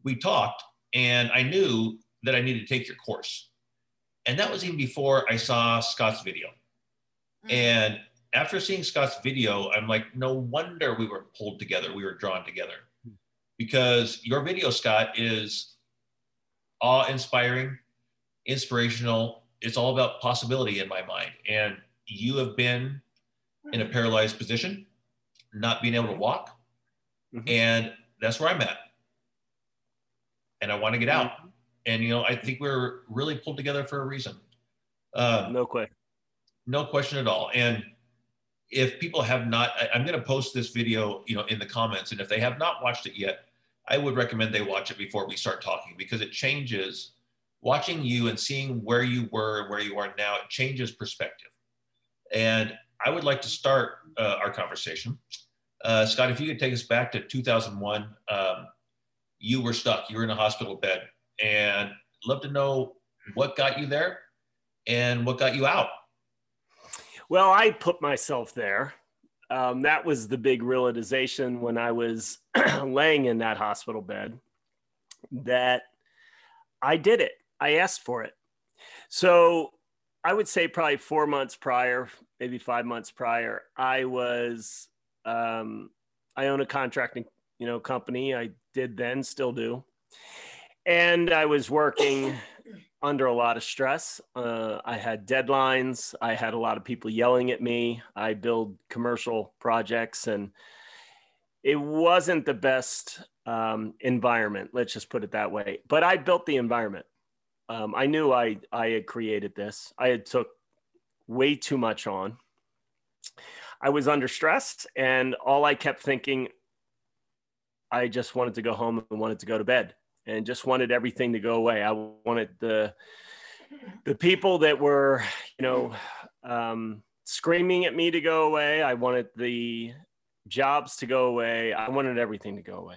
We talked, and I knew that I needed to take your course. And that was even before I saw Scott's video. Mm-hmm. And after seeing Scott's video, I'm like, no wonder we were pulled together. We were drawn together because your video, Scott, is awe inspiring, inspirational. It's all about possibility in my mind. And you have been in a paralyzed position, not being able to walk. Mm-hmm. And that's where I'm at. And I want to get out. Mm-hmm. And, you know, I think we're really pulled together for a reason. Uh, no question. No question at all. And if people have not, I, I'm going to post this video, you know, in the comments. And if they have not watched it yet, I would recommend they watch it before we start talking because it changes watching you and seeing where you were and where you are now, it changes perspective. And I would like to start uh, our conversation. Uh, Scott, if you could take us back to 2001, um, you were stuck, you were in a hospital bed, and love to know what got you there and what got you out. Well, I put myself there. Um, that was the big realization when I was laying in that hospital bed that I did it. I asked for it. So I would say probably four months prior, maybe five months prior, I was um, I own a contracting you know company. I did then, still do, and I was working under a lot of stress. Uh, I had deadlines. I had a lot of people yelling at me. I build commercial projects, and it wasn't the best um, environment. Let's just put it that way. But I built the environment. Um, I knew I I had created this. I had took way too much on. I was under stress, and all I kept thinking, I just wanted to go home and wanted to go to bed and just wanted everything to go away. I wanted the the people that were, you know, um, screaming at me to go away. I wanted the jobs to go away. I wanted everything to go away.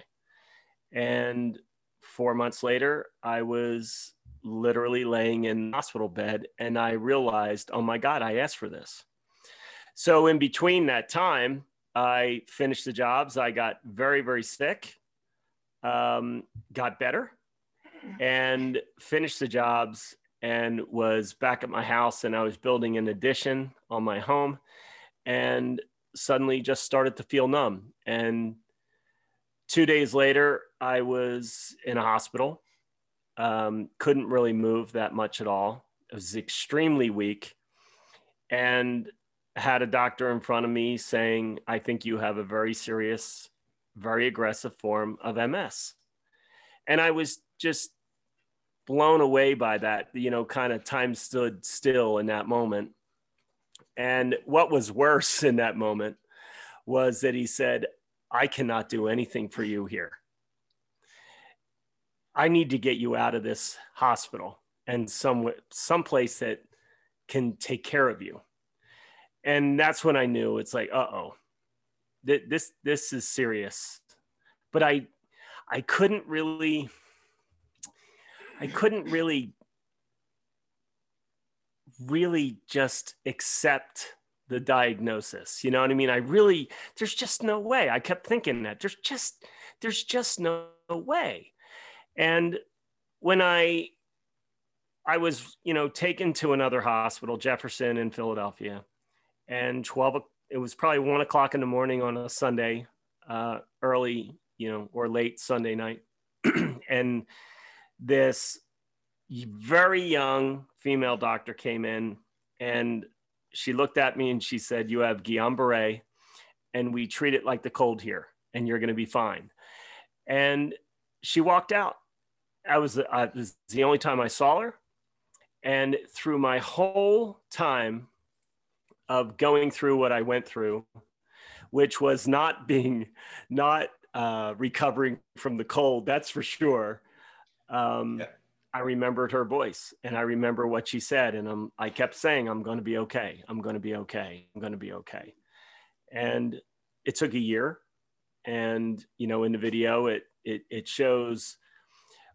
And four months later, I was literally laying in hospital bed, and I realized, oh my God, I asked for this. So in between that time, I finished the jobs. I got very, very sick um, got better and finished the jobs and was back at my house and I was building an addition on my home and suddenly just started to feel numb. And two days later, I was in a hospital. Um, couldn't really move that much at all. I was extremely weak and had a doctor in front of me saying, I think you have a very serious very aggressive form of MS. And I was just blown away by that, you know, kind of time stood still in that moment. And what was worse in that moment was that he said, I cannot do anything for you here. I need to get you out of this hospital and some someplace that can take care of you. And that's when I knew it's like, uh oh, this this is serious. But i i couldn't really i couldn't really really just accept the diagnosis you know what i mean? I really there's just no way. I kept thinking that there's just there's just no way. And when i i was you know taken to another hospital jefferson in philadelphia and 12 it was probably one o'clock in the morning on a Sunday, uh, early, you know, or late Sunday night. and this very young female doctor came in and she looked at me and she said, You have Guillain Barre, and we treat it like the cold here, and you're going to be fine. And she walked out. I was, I was the only time I saw her. And through my whole time of going through what I went through, which was not being, not uh, recovering from the cold, that's for sure. Um, yeah. I remembered her voice and I remember what she said. And I'm, I kept saying, I'm going to be okay. I'm going to be okay. I'm going to be okay. And it took a year. And, you know, in the video, it, it, it shows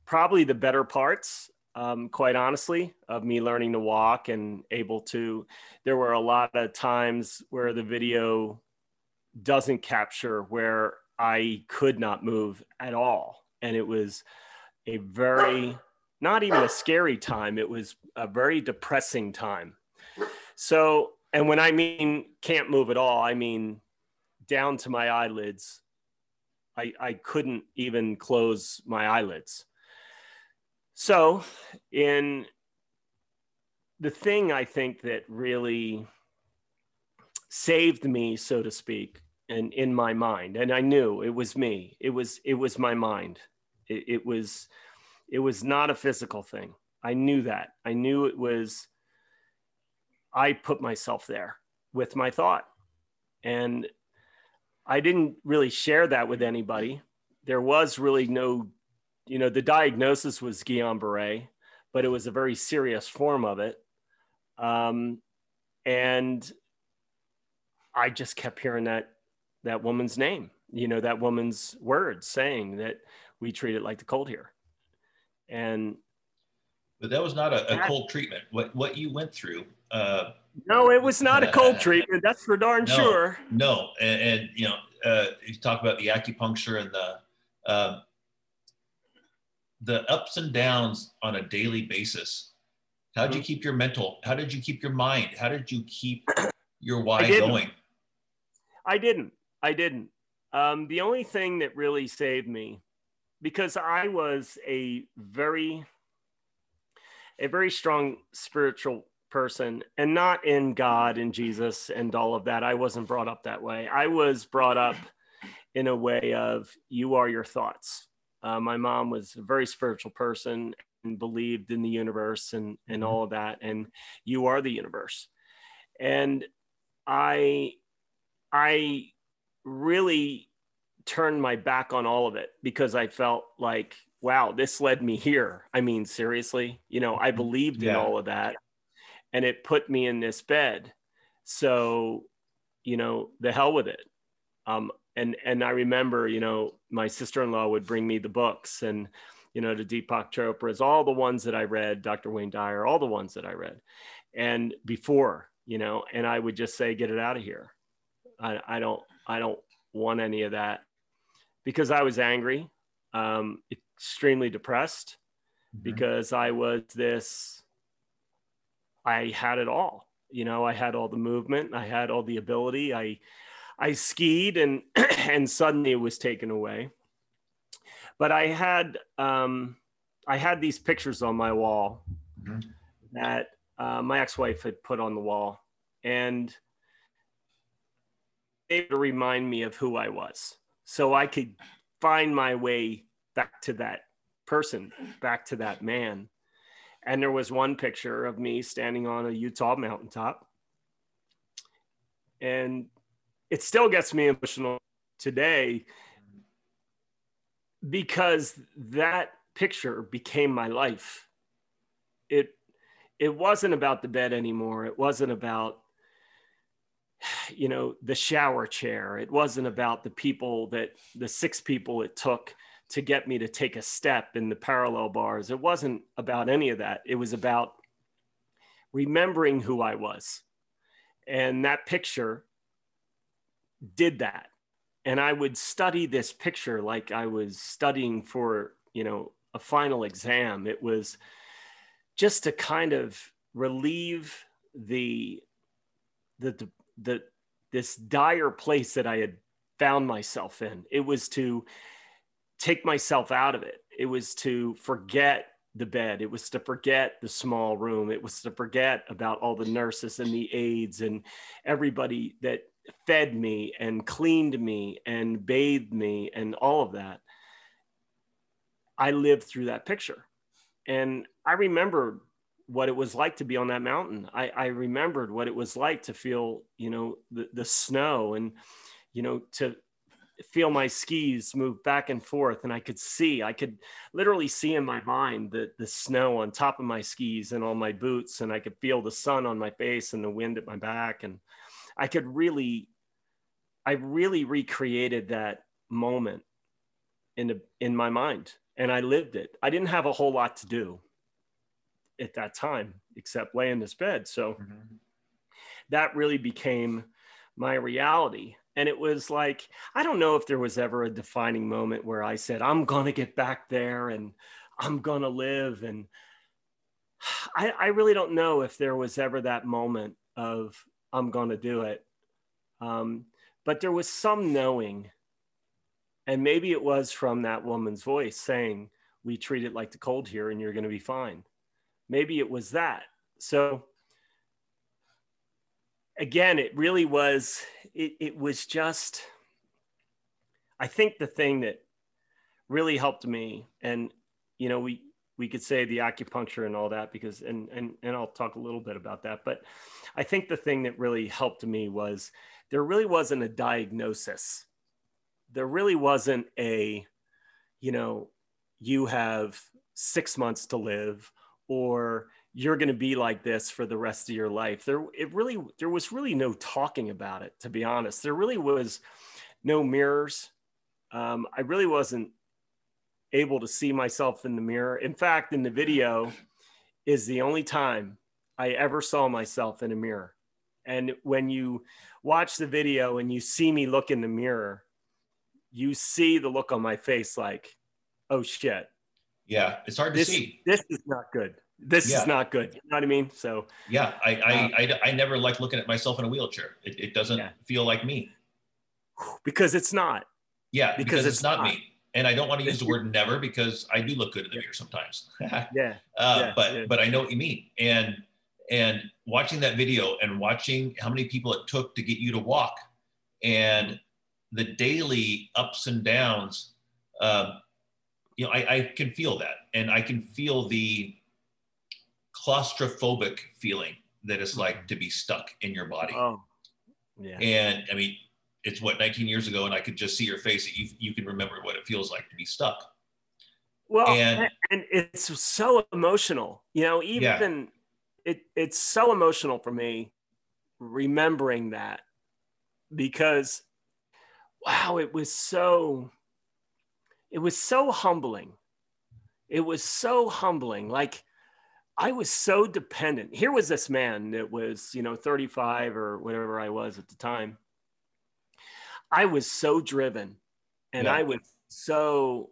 probably the better parts um, quite honestly, of me learning to walk and able to. There were a lot of times where the video doesn't capture where I could not move at all. And it was a very, not even a scary time, it was a very depressing time. So and when I mean can't move at all, I mean down to my eyelids. I, I couldn't even close my eyelids. So, in the thing I think that really saved me, so to speak, and in my mind, and I knew it was me. It was it was my mind. It, it was it was not a physical thing. I knew that. I knew it was. I put myself there with my thought, and I didn't really share that with anybody. There was really no, you know, the diagnosis was Guillain Barre, but it was a very serious form of it. Um, and I just kept hearing that that woman's name, you know, that woman's words saying that we treat it like the cold here. And but that was not a, a cold treatment. What what you went through uh, no, it was not a cold treatment. That's for darn no, sure. No, and, and you know, uh, you talk about the acupuncture and the uh, the ups and downs on a daily basis. How did you mm-hmm. keep your mental? How did you keep your mind? How did you keep your why I going? I didn't. I didn't. Um, the only thing that really saved me, because I was a very, a very strong spiritual person and not in God and Jesus and all of that. I wasn't brought up that way. I was brought up in a way of you are your thoughts. Uh, my mom was a very spiritual person and believed in the universe and, and mm-hmm. all of that. And you are the universe. And I, I really turned my back on all of it because I felt like, wow, this led me here. I mean, seriously, you know, I mm-hmm. believed yeah. in all of that and it put me in this bed. So, you know, the hell with it. Um, and and I remember, you know, my sister-in-law would bring me the books and, you know, the Deepak Chopra's, all the ones that I read, Dr. Wayne Dyer, all the ones that I read, and before, you know, and I would just say, get it out of here. I, I don't, I don't want any of that because I was angry, um, extremely depressed, mm-hmm. because I was this I had it all. You know, I had all the movement, I had all the ability. I I skied and and suddenly it was taken away. But I had um, I had these pictures on my wall mm-hmm. that uh, my ex-wife had put on the wall, and they to remind me of who I was, so I could find my way back to that person, back to that man. And there was one picture of me standing on a Utah mountaintop. And it still gets me emotional today because that picture became my life. It it wasn't about the bed anymore. It wasn't about you know the shower chair. It wasn't about the people that the six people it took to get me to take a step in the parallel bars. It wasn't about any of that. It was about remembering who I was. And that picture did that. And I would study this picture like I was studying for, you know, a final exam. It was just to kind of relieve the the the, the this dire place that I had found myself in. It was to take myself out of it. It was to forget the bed. It was to forget the small room. It was to forget about all the nurses and the aides and everybody that fed me and cleaned me and bathed me and all of that. I lived through that picture. And I remember what it was like to be on that mountain. I, I remembered what it was like to feel, you know, the, the snow and, you know, to feel my skis move back and forth and i could see i could literally see in my mind the, the snow on top of my skis and on my boots and i could feel the sun on my face and the wind at my back and i could really i really recreated that moment in the, in my mind and i lived it i didn't have a whole lot to do at that time except lay in this bed so mm-hmm. that really became my reality and it was like, I don't know if there was ever a defining moment where I said, I'm going to get back there and I'm going to live. And I, I really don't know if there was ever that moment of I'm going to do it. Um, but there was some knowing. And maybe it was from that woman's voice saying, We treat it like the cold here and you're going to be fine. Maybe it was that. So, again, it really was, it, it was just, I think the thing that really helped me, and, you know, we, we could say the acupuncture and all that because and and and I'll talk a little bit about that. But I think the thing that really helped me was there really wasn't a diagnosis. There really wasn't a you know you have 6 months to live or you're going to be like this for the rest of your life. There it really there was really no talking about it to be honest. There really was no mirrors. Um, I really wasn't able to see myself in the mirror. In fact, in the video is the only time I ever saw myself in a mirror. And when you watch the video and you see me look in the mirror, you see the look on my face like, oh shit. Yeah, it's hard to this, see. This is not good. This Yeah. is not good. You know what I mean? So Yeah, I I, um, I, I never like looking at myself in a wheelchair. It, it doesn't Yeah. feel like me. because it's not. Yeah, because, Because it's, it's not. me. And I don't want to use the word never because I do look good in the mirror sometimes. uh, Yeah. Yeah, but yeah. but I know what you mean. And and watching that video and watching how many people it took to get you to walk and the daily ups and downs, um, you know, I, I can feel that. And I can feel the claustrophobic feeling that it's like to be stuck in your body. Oh. Yeah. And I mean, it's what 19 years ago, and I could just see your face. You you can remember what it feels like to be stuck. Well, And- and, it's so emotional, you know, Yeah. even it, it's so emotional for me remembering that because wow, it was so, it was so humbling. It was so humbling. Like I was so dependent. Here was this man that was, you know, 35 or whatever I was at the time. I was so driven and Yeah. I was so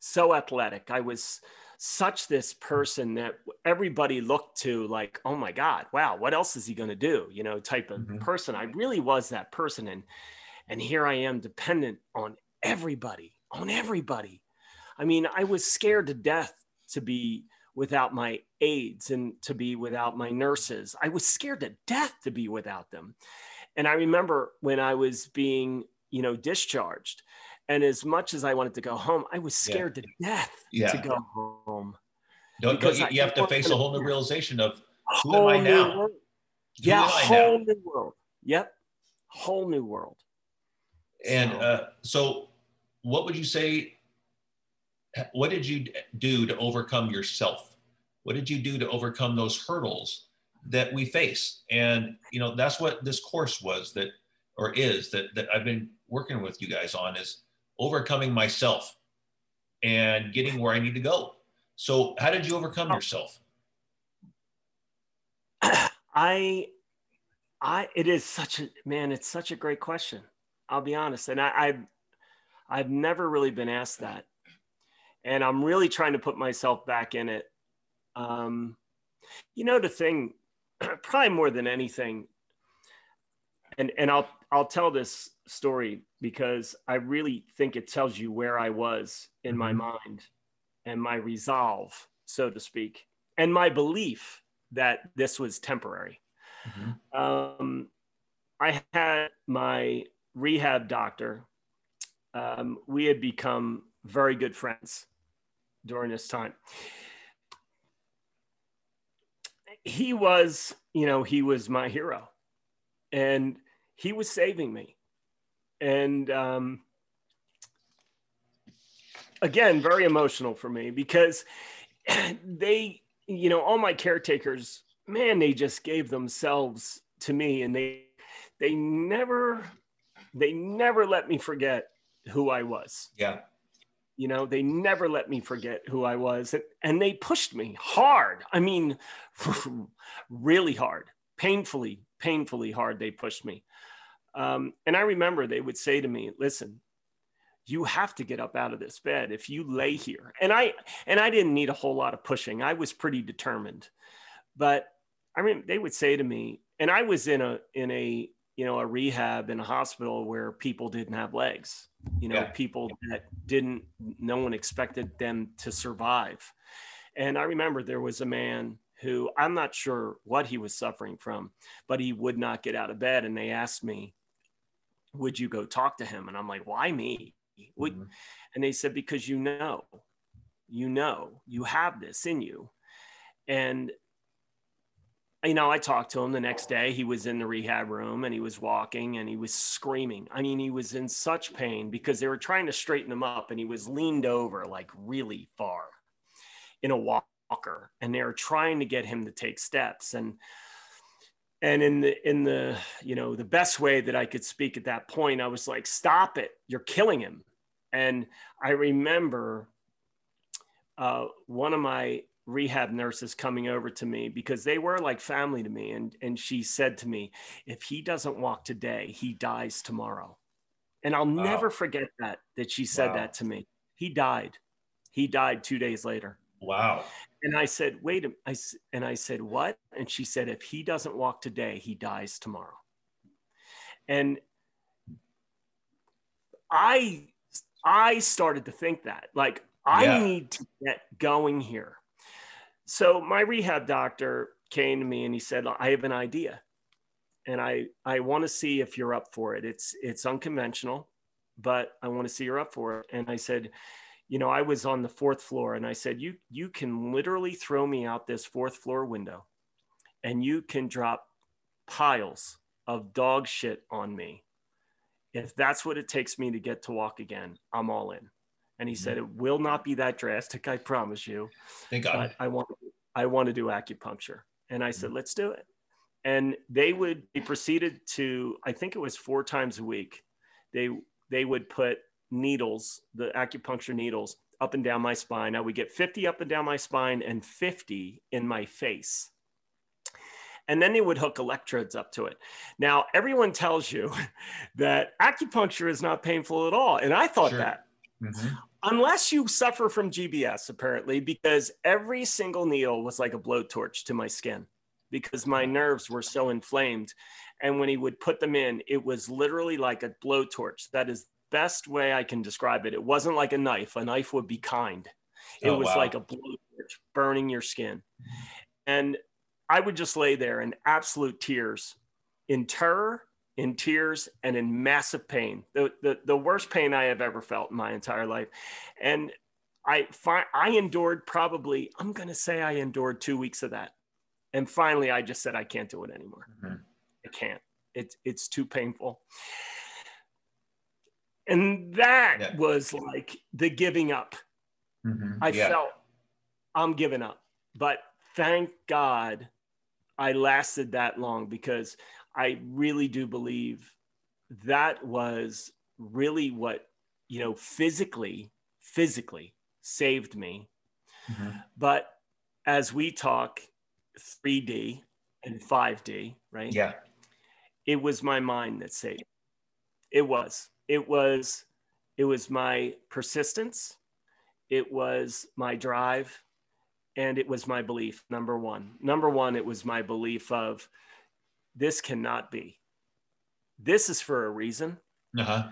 so athletic. I was such this person that everybody looked to like, oh my God, wow, what else is he going to do? You know, type of Mhm. person. I really was that person. And and here I am dependent on everybody, on everybody. I mean, I was scared to death to be without my aides and to be without my nurses. I was scared to death to be without them. And I remember when I was being, you know, discharged, and as much as I wanted to go home, I was Yeah. scared to death Yeah. to go home. Don't, don't you, you have to face a whole new realization of Who am I now? world. who Yeah, whole now? new world. Yep, whole new world. And So- uh, so, what would you say? What did you do to overcome yourself? What did you do to overcome those hurdles that we face? And you know, that's what this course was that, or is that that I've been working with you guys on is overcoming myself and getting where I need to go. So, how did you overcome yourself? I, I, it is such a man. It's such a great question. I'll be honest, and I, I've, I've never really been asked that, and I'm really trying to put myself back in it. Um, you know, the thing, probably more than anything, and and I'll I'll tell this story because I really think it tells you where I was in my Mhm. mind and my resolve, so to speak, and my belief that this was temporary. Um, I had my rehab doctor. Um, we had become very good friends during this time. He was, you know, he was my hero and he was saving me. And um, again, very emotional for me because they, you know, all my caretakers, man, they just gave themselves to me and they, they never, they never let me forget who I was. Yeah, You know, they never let me forget who I was. And, and they pushed me hard. I mean, really hard, painfully, painfully hard. They pushed me. Um, and I remember they would say to me, listen, you have to get up out of this bed if you lay here. And I, and I didn't need a whole lot of pushing. I was pretty determined. But I mean, they would say to me, and I was in a in a you know a rehab in a hospital where people didn't have legs. You know, Yeah. people that didn't no one expected them to survive. And I remember there was a man who I'm not sure what he was suffering from, but he would not get out of bed. And they asked me, Would you go talk to him? And I'm like, Why me? Would, Mhm. and they said, Because you know, you know, you have this in you. And, you know, I talked to him the next day. He was in the rehab room and he was walking and he was screaming. I mean, he was in such pain because they were trying to straighten him up and he was leaned over like really far in a walker and they were trying to get him to take steps. And, and in the in the you know the best way that i could speak at that point i was like stop it. You're killing him. And i remember uh, one of my rehab nurses coming over to me because they were like family to me. And and she said to me if he doesn't walk today he dies tomorrow. And i'll Wow. never forget that that she said Wow. that to me. He died. He died two days later. Wow. And I said, wait, a- I, and I said, what? And she said, if he doesn't walk today, he dies tomorrow. And I, I started to think that like, I Yeah. need to get going here. So my rehab doctor came to me and he said, I have an idea and I, I want to see if you're up for it. It's, it's unconventional, but I want to see you're up for it. And I said, you know, I was on the fourth floor and I said, you, you can literally throw me out this fourth floor window and you can drop piles of dog shit on me. If that's what it takes me to get to walk again, I'm all in. And he mm-hmm. said, it will not be that drastic. I promise you Thank God. but I want I want to do acupuncture. And I said, mm-hmm. let's do it. And they would they proceeded to I think it was four times a week. They they would put needles, the acupuncture needles, up and down my spine. I would get 50 up and down my spine and 50 in my face. And then they would hook electrodes up to it. Now, everyone tells you that acupuncture is not painful at all. And I thought Sure. that Mhm. unless you suffer from GBS, apparently, because every single needle was like a blowtorch to my skin because my nerves were so inflamed. And when he would put them in, it was literally like a blowtorch. That is best way I can describe it. It wasn't like a knife. A knife would be kind. It Oh, was wow. like a blowtorch burning your skin. And I would just lay there in absolute tears, in terror, in tears, and in massive pain. The, the, the worst pain I have ever felt in my entire life. And I, fi- I endured probably, I'm going to say I endured two weeks of that. And finally, I just said, I can't do it anymore. Mhm. I can't. It's, it's too painful. And that Yeah. was like the giving up. Mhm. I yeah. felt I'm giving up. But thank God I lasted that long because I really do believe that was really what, you know, physically, physically saved me. Mhm. But as we talk 3D and 5D, right? Yeah. it was my mind that saved it was it was it was my persistence. It was my drive. And it was my belief number one. Number one it was my belief of this cannot be. This is for a reason. Uh-huh.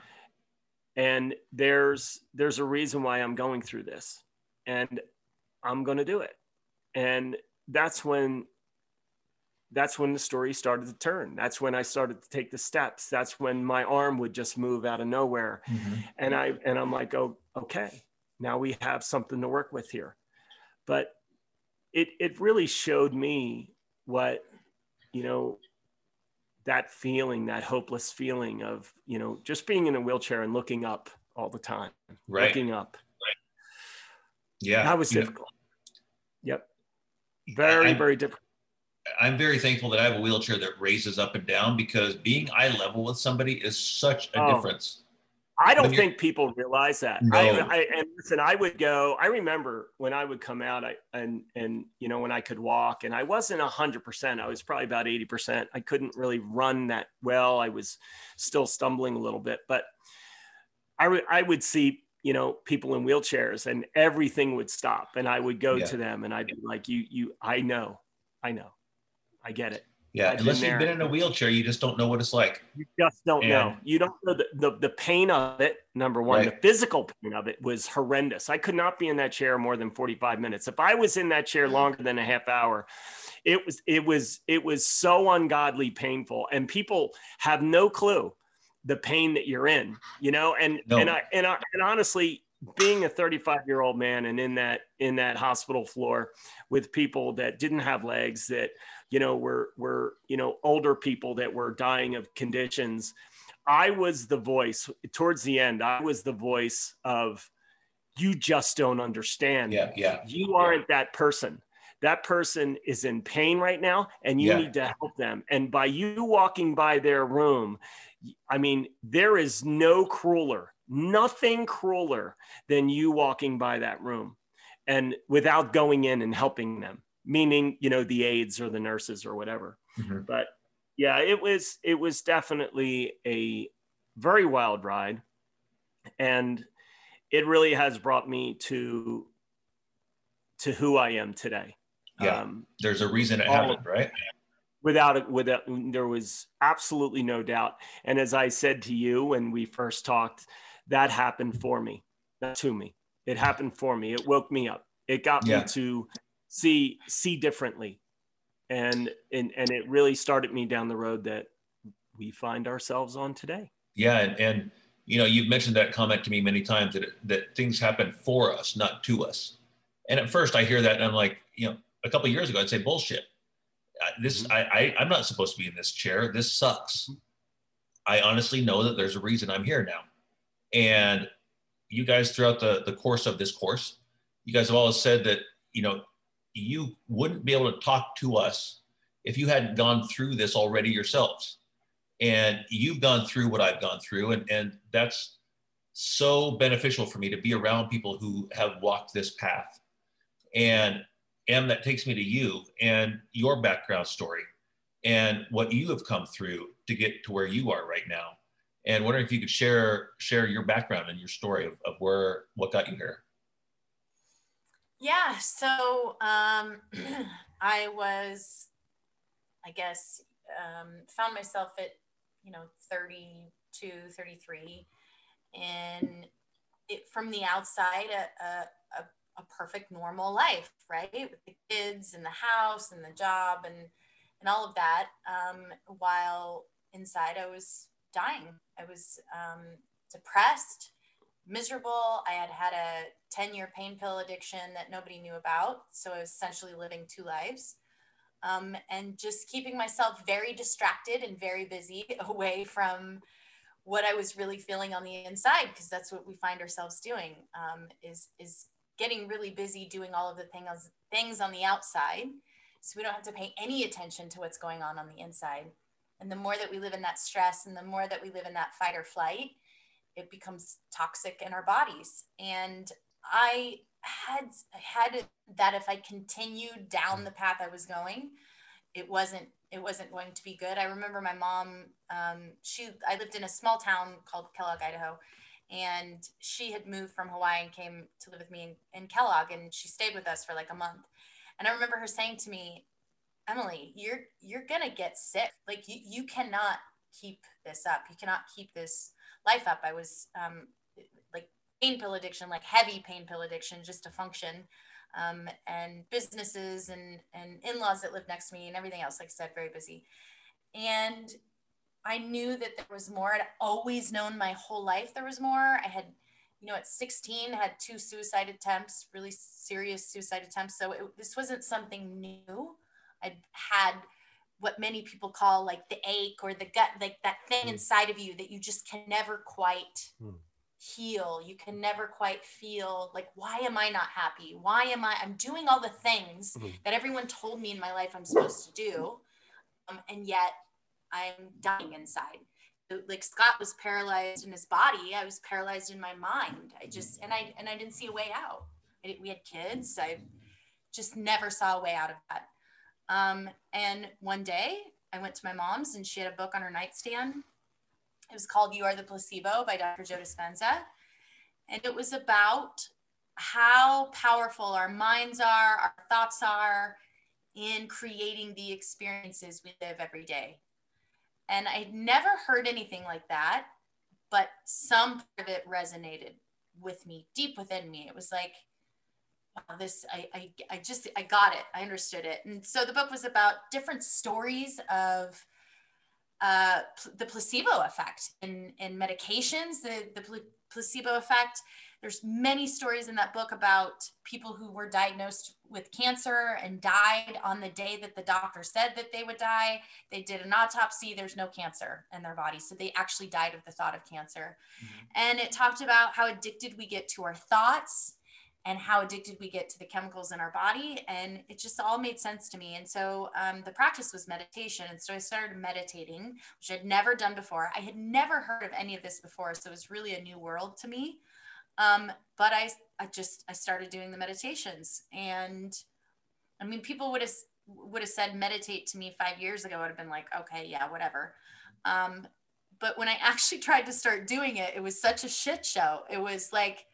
and there's there's a reason why i'm going through this. And i'm going to do it. And that's when that's when the story started to turn. That's when i started to take the steps. That's when my arm would just move out of nowhere. Mhm. and i and i'm like oh okay. Now we have something to work with here. But it it really showed me what you know that feeling that hopeless feeling of you know just being in a wheelchair and looking up all the time Right. looking up. Yeah. that was know, difficult. Yep. Very I- very difficult I'm very thankful that I have a wheelchair that raises up and down because being eye level with somebody is such a Oh. difference. I don't think people realize that. No. I, I, and listen, I would go. I remember when I would come out, I and and you know when I could walk, and I wasn't hundred percent. I was probably about eighty percent. I couldn't really run that well. I was still stumbling a little bit, but I would I would see you know people in wheelchairs, and everything would stop, and I would go Yeah. to them, and I'd be like, "You you, I know, I know, I get it." Yeah, I've unless been you've been in a wheelchair, you just don't know what it's like. You just don't know. You don't know the, the, the pain of it. Number one, Right. the physical pain of it was horrendous. I could not be in that chair more than 45 minutes. If I was in that chair longer than a half hour, it was it was it was so ungodly painful. And people have no clue the pain that you're in, you know, and No. and I and I and honestly, being a 35 year old man and in that in that hospital floor with people that didn't have legs that you know were were you know older people that were dying of conditions i was the voice towards the end i was the voice of you just don't understand Yeah, yeah. you aren't that person that person is in pain right now and you Yeah. need to help them and by you walking by their room i mean there is no crueler nothing crueler than you walking by that room and without going in and helping them meaning you know the aides or the nurses or whatever Mhm. but yeah it was it was definitely a very wild ride and it really has brought me to to who i am today Yeah. um, There's a reason it happened, right? without it without there was absolutely no doubt and as i said to you when we first talked that happened for me not to me it happened for me it woke me up it got Yeah. me to see see differently and, and and it really started me down the road that we find ourselves on today Yeah, and, and you know, you've mentioned that comment to me many times that it, that things happen for us, not to us. And at first, I hear that, and I'm like, you know, a couple of years ago, I'd say bullshit. This, mm-hmm. I, I, I'm not supposed to be in this chair. This sucks. Mm-hmm. I honestly know that there's a reason I'm here now. And you guys, throughout the the course of this course, you guys have always said that you know you wouldn't be able to talk to us if you hadn't gone through this already yourselves and you've gone through what I've gone through, and and that's so beneficial for me to be around people who have walked this path. And and that takes me to you and your background story and what you have come through to get to where you are right now. And wondering if you could share share your background and your story of, of where what got you here. Yeah, so um, I was, I guess, um, found myself at, you know, 32, 33, and it from the outside, a, a, a, a perfect normal life, right? With the kids and the house and the job and, and all of that. Um, while inside, I was dying. I was um, depressed miserable. I had had a 10 year pain pill addiction that nobody knew about. So I was essentially living two lives. Um, and just keeping myself very distracted and very busy away from what I was really feeling on the inside, because that's what we find ourselves doing um, is, is getting really busy doing all of the things, things on the outside. So we don't have to pay any attention to what's going on on the inside. And the more that we live in that stress and the more that we live in that fight or flight, it becomes toxic in our bodies. And i had had that if i continued down the path i was going it wasn't it wasn't going to be good. I remember my mom um, she i lived in a small town called kellogg idaho and she had moved from hawaii and came to live with me in, in kellogg and she stayed with us for like a month. And i remember her saying to me emily you're you're gonna get sick. Like you, you cannot keep this up. You cannot keep this life up. I was um, like pain pill addiction, like heavy pain pill addiction, just to function, um, and businesses and and in laws that lived next to me and everything else. Like I said, very busy, and I knew that there was more. I'd always known my whole life there was more. I had, you know, at 16 had two suicide attempts, really serious suicide attempts. So it, this wasn't something new. I'd had what many people call like the ache or the gut, like that thing Mm. inside of you that you just can never quite Mm. heal. You can never quite feel like, why am I not happy? Why am I? I'm doing all the things Mhm. that everyone told me in my life I'm supposed to do. Um, and yet I'm dying inside. Like Scott was paralyzed in his body, I was paralyzed in my mind. I just and I and I didn't see a way out. I didn't- we had kids. I just never saw a way out of that. Um, and one day I went to my mom's and she had a book on her nightstand. It was called You Are the Placebo by Dr. Joe Dispenza. And it was about how powerful our minds are, our thoughts are, in creating the experiences we live every day. And I'd never heard anything like that, but some part of it resonated with me deep within me. It was like, wow, this, I, I, I just, I got it. I understood it. And so the book was about different stories of uh, the placebo effect in, in medications, the, the placebo effect there's many stories in that book about people who were diagnosed with cancer and died on the day that the doctor said that they would die. They did an autopsy, there's no cancer in their body. So they actually died of the thought of cancer. Mm-hmm. And it talked about how addicted we get to our thoughts and how addicted we get to the chemicals in our body. And it just all made sense to me. And so um, the practice was meditation. And so I started meditating, which I'd never done before. I had never heard of any of this before. So it was really a new world to me. Um, but I, I just, I started doing the meditations and I mean, people would have, would have said meditate to me five years ago. I would have been like, okay, yeah, whatever. Um, but when I actually tried to start doing it, it was such a shit show. It was like,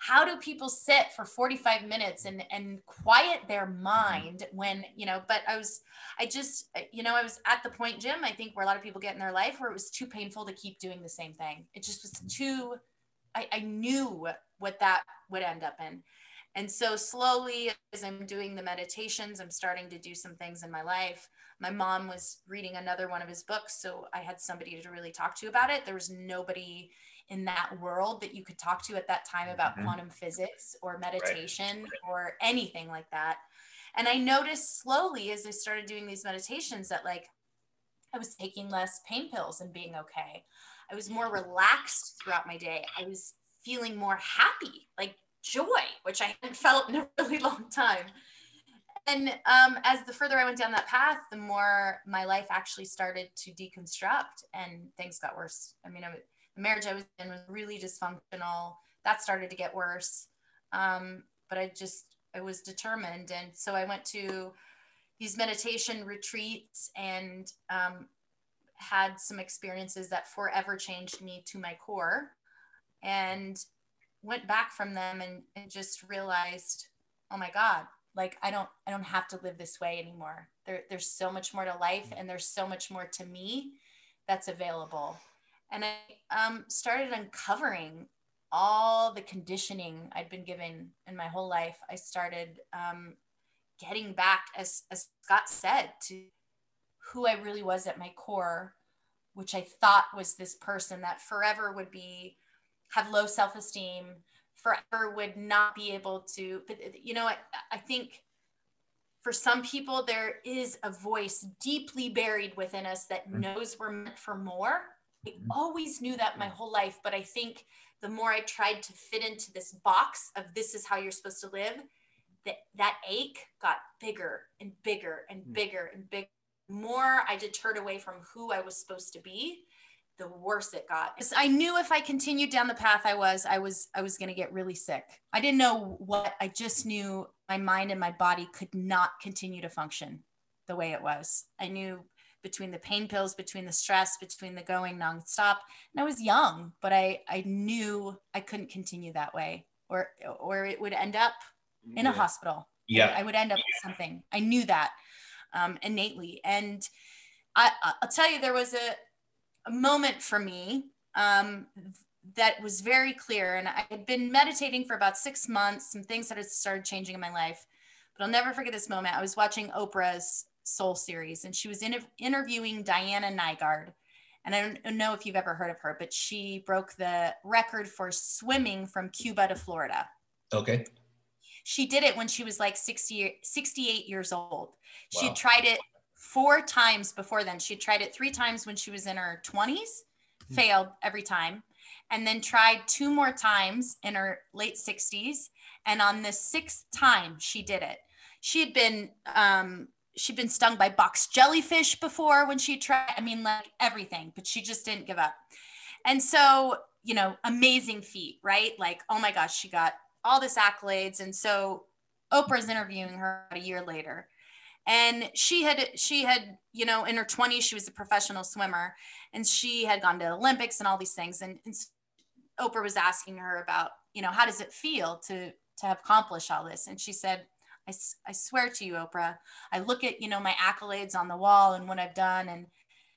how do people sit for 45 minutes and and quiet their mm-hmm. mind when you know but i was i just you know i was at the point jim i think where a lot of people get in their life where it was too painful to keep doing the same thing it just was mm-hmm. too I, I knew what that would end up in. And so slowly, as I'm doing the meditations, I'm starting to do some things in my life. My mom was reading another one of his books, so I had somebody to really talk to about it. There was nobody in that world that you could talk to at that time about mm-hmm. quantum physics or meditation right. or anything like that. And I noticed slowly as I started doing these meditations that like I was taking less pain pills and being okay. I was more relaxed throughout my day. I was feeling more happy, like joy, which I hadn't felt in a really long time. And um, as the further I went down that path, the more my life actually started to deconstruct and things got worse. I mean, I, the marriage I was in was really dysfunctional. That started to get worse. Um, but I just, I was determined. And so I went to these meditation retreats and um, had some experiences that forever changed me to my core and went back from them and, and just realized oh my god like i don't i don't have to live this way anymore there, there's so much more to life and there's so much more to me that's available and i um, started uncovering all the conditioning i'd been given in my whole life i started um, getting back as, as scott said to who I really was at my core, which I thought was this person that forever would be have low self-esteem, forever would not be able to. But you know, I, I think for some people there is a voice deeply buried within us that mm-hmm. knows we're meant for more. I mm-hmm. always knew that my whole life, but I think the more I tried to fit into this box of this is how you're supposed to live, that that ache got bigger and bigger and mm. bigger and bigger more I deterred away from who I was supposed to be, the worse it got. I knew if I continued down the path I was, I was I was going to get really sick. I didn't know what. I just knew my mind and my body could not continue to function the way it was. I knew between the pain pills, between the stress, between the going nonstop. And I was young, but I I knew I couldn't continue that way, or or it would end up in a hospital. Yeah, I, I would end up with something. I knew that um, innately. And I, will tell you, there was a, a moment for me um, that was very clear. And I had been meditating for about six months, some things that had started changing in my life. But I'll never forget this moment. I was watching Oprah's Soul series, and she was in, interviewing Diana Nyad. And I don't know if you've ever heard of her, but she broke the record for swimming from Cuba to Florida. Okay. She did it when she was like 60, 68 years old. She wow. tried it four times before then. She tried it three times when she was in her 20s, hmm. failed every time, and then tried two more times in her late 60s. And on the sixth time, she did it. She had been um, she'd been stung by box jellyfish before when she tried. I mean, like everything, but she just didn't give up. And so, you know, amazing feat, right? Like, oh my gosh, she got all this accolades. And so Oprah's interviewing her a year later. And she had, she had, you know, in her 20s, she was a professional swimmer and she had gone to Olympics and all these things. And, and Oprah was asking her about, you know, how does it feel to, to have accomplished all this? And she said, I, I swear to you, Oprah, I look at, you know, my accolades on the wall and what I've done. And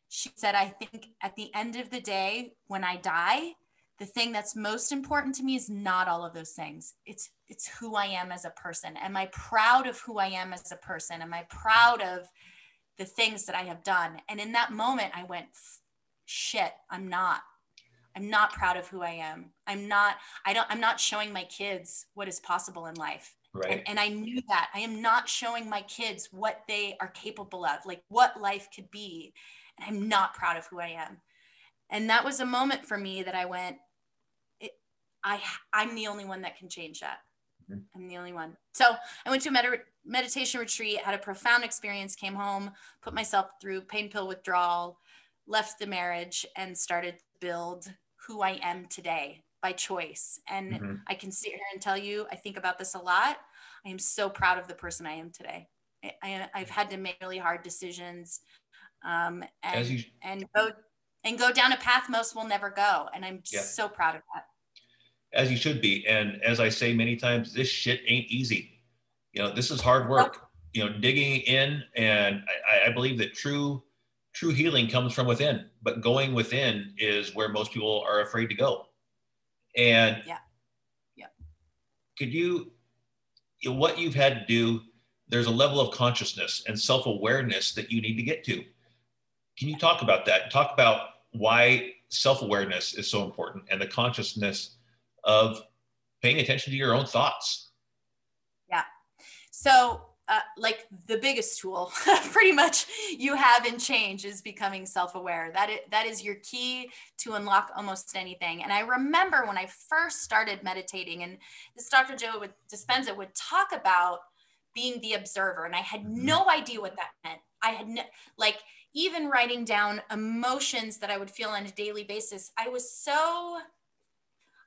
she said, I think at the end of the day, when I die, the thing that's most important to me is not all of those things. It's it's who I am as a person. Am I proud of who I am as a person? Am I proud of the things that I have done? And in that moment, I went, shit, I'm not. I'm not proud of who I am. I'm not, I don't, I'm not showing my kids what is possible in life. Right. And, and I knew that I am not showing my kids what they are capable of, like what life could be. And I'm not proud of who I am. And that was a moment for me that I went, it, I, I'm the only one that can change that. Mm-hmm. I'm the only one. So I went to a med- meditation retreat, had a profound experience, came home, put myself through pain pill withdrawal, left the marriage, and started to build who I am today by choice. And mm-hmm. I can sit here and tell you, I think about this a lot. I am so proud of the person I am today. I, have had to make really hard decisions um, and, you, and go and go down a path most will never go. And I'm yeah. so proud of that. As you should be. And as I say many times, this shit ain't easy. You know, this is hard work. Nope. You know, digging in, and I, I believe that true true healing comes from within, but going within is where most people are afraid to go. And yeah, yeah. Could you, you know, what you've had to do? There's a level of consciousness and self awareness that you need to get to. Can you talk about that? Talk about why self awareness is so important and the consciousness of paying attention to your own thoughts. Yeah. So uh, like the biggest tool pretty much you have in change is becoming self-aware. That is, that is your key to unlock almost anything. And i remember when i first started meditating and this dr joe would, dispenza would talk about being the observer and i had mm-hmm. no idea what that meant. I had no, like even writing down emotions that i would feel on a daily basis i was so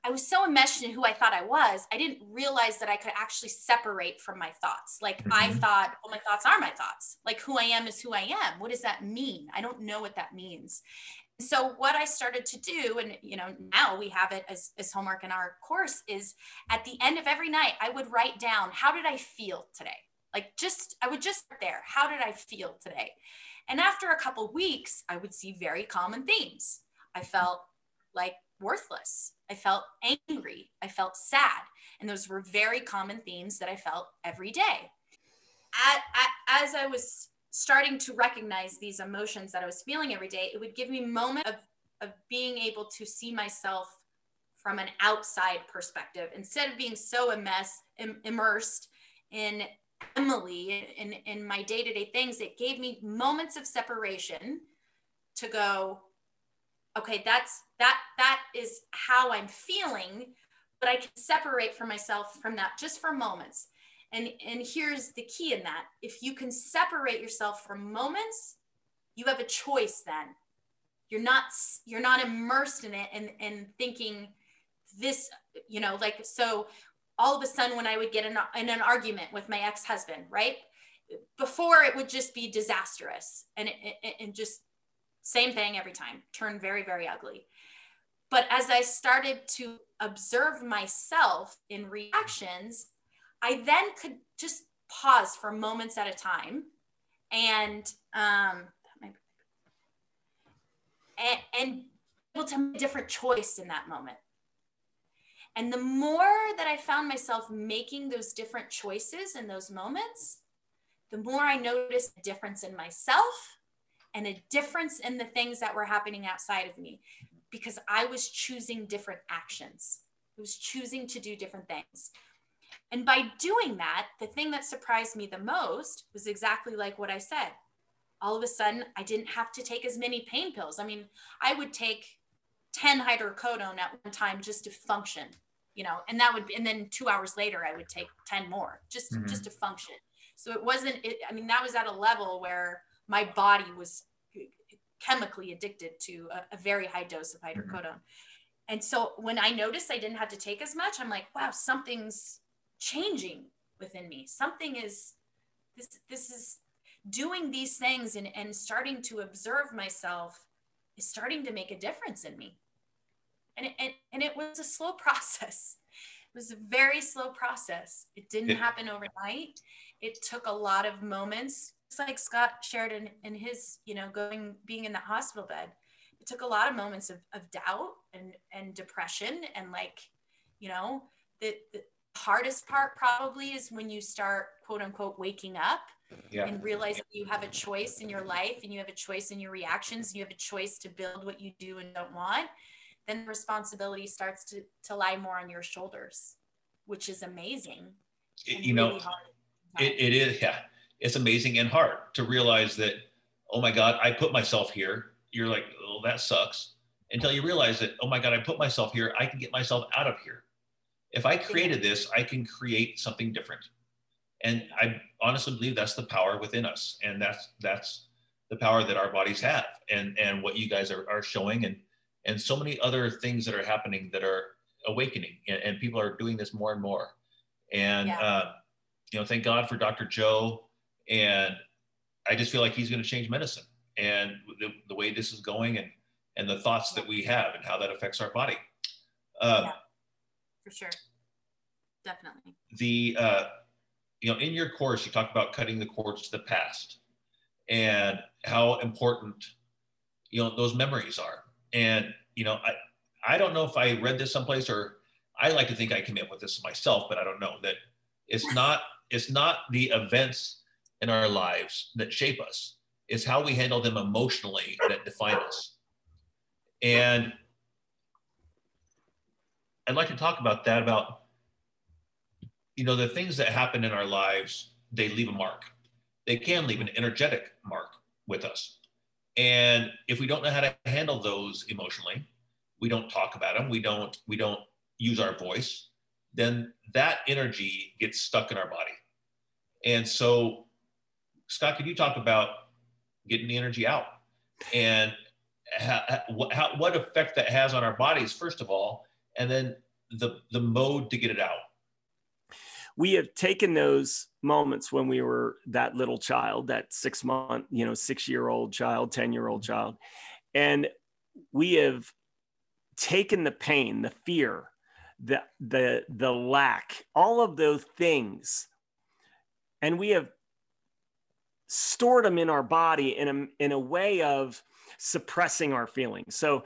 I was so enmeshed in who I thought I was, I didn't realize that I could actually separate from my thoughts. Like mm-hmm. I thought, well, my thoughts are my thoughts. Like who I am is who I am. What does that mean? I don't know what that means. So what I started to do, and you know, now we have it as, as homework in our course, is at the end of every night, I would write down how did I feel today? Like just I would just there. How did I feel today? And after a couple weeks, I would see very common themes. I felt like worthless. I felt angry. I felt sad. And those were very common themes that I felt every day. As I was starting to recognize these emotions that I was feeling every day, it would give me moments of, of being able to see myself from an outside perspective instead of being so immense, Im- immersed in Emily in, in my day to day things. It gave me moments of separation to go, okay that's that that is how i'm feeling but i can separate from myself from that just for moments. And and here's the key in that. If you can separate yourself from moments you have a choice then. You're not you're not immersed in it and and thinking this you know like so all of a sudden when i would get in, in an argument with my ex-husband right? Before it would just be disastrous and it, and just same thing every time, turned very, very ugly. But as I started to observe myself in reactions, I then could just pause for moments at a time and um, and, and able to make a different choice in that moment. And the more that I found myself making those different choices in those moments, the more I noticed a difference in myself and a difference in the things that were happening outside of me because I was choosing different actions. I was choosing to do different things. And by doing that, the thing that surprised me the most was exactly like what I said. All of a sudden, I didn't have to take as many pain pills. I mean, I would take 10 hydrocodone at one time just to function, you know, and that would, and then two hours later, I would take 10 more just, mm-hmm. just to function. So it wasn't, it, I mean, that was at a level where my body was chemically addicted to a, a very high dose of hydrocodone. Mm-hmm. And so when I noticed I didn't have to take as much, I'm like, wow, something's changing within me. Something is this this is doing these things and, and starting to observe myself is starting to make a difference in me. And it, and, and it was a slow process. It was a very slow process. It didn't It- happen overnight. It took a lot of moments, like Scott shared in, in his, you know, going being in the hospital bed. It took a lot of moments of, of doubt and and depression and like, you know, the, the hardest part probably is when you start quote unquote waking up Yeah. and realize that you have a choice in your life and you have a choice in your reactions and you have a choice to build what you do and don't want then the responsibility starts to, to lie more on your shoulders which is amazing It- you know, really hard. it, it is yeah it's amazing and hard to realize that oh my god i put myself here you're like oh that sucks until you realize that oh my god i put myself here i can get myself out of here if i created this i can create something different and i honestly believe that's the power within us and that's that's the power that our bodies have and and what you guys are, are showing and and so many other things that are happening that are awakening and, and people are doing this more and more and Yeah. uh, you know, thank God for Dr. Joe. And I just feel like he's going to change medicine and the, the way this is going and, and the thoughts that we have and how that affects our body. Uh, Yeah. for sure definitely The, uh, you know, in your course, you talk about cutting the cords to the past and how important, you know, those memories are. And, you know, I, I don't know if I read this someplace or I like to think I came up with this myself, but I don't know that it's not, it's not the events in our lives that shape us. It's how we handle them emotionally that define us. And I'd like to talk about that, about, you know, the things that happen in our lives, they leave a mark. They can leave an energetic mark with us. And if we don't know how to handle those emotionally, we don't talk about them, we don't, we don't use our voice, then that energy gets stuck in our body. And so, Scott, could you talk about getting the energy out and how, how, what effect that has on our bodies, first of all, and then the, the mode to get it out? we have taken those moments when we were that little child, that six month, you know, six year old child, 10 year old mm-hmm. child, and we have taken the pain, the fear, the, the, the lack, all of those things, and we have stored them in our body in a, in a way of suppressing our feelings. So,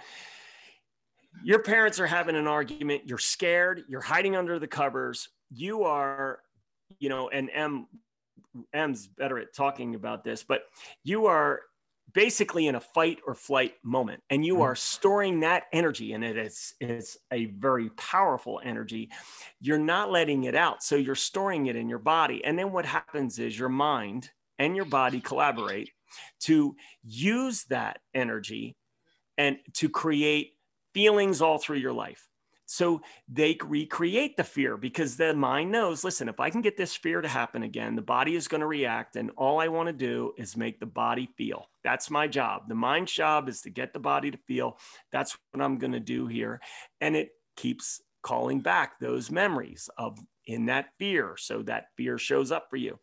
your parents are having an argument, you're scared, you're hiding under the covers, you are, you know, and Em Em's better at talking about this, but you are basically in a fight or flight moment and you mm-hmm. are storing that energy and it is it's a very powerful energy you're not letting it out so you're storing it in your body and then what happens is your mind and your body collaborate to use that energy and to create feelings all through your life so they recreate the fear because the mind knows listen, if I can get this fear to happen again, the body is going to react. And all I want to do is make the body feel. That's my job. The mind's job is to get the body to feel. That's what I'm going to do here. And it keeps calling back those memories of in that fear. So that fear shows up for you.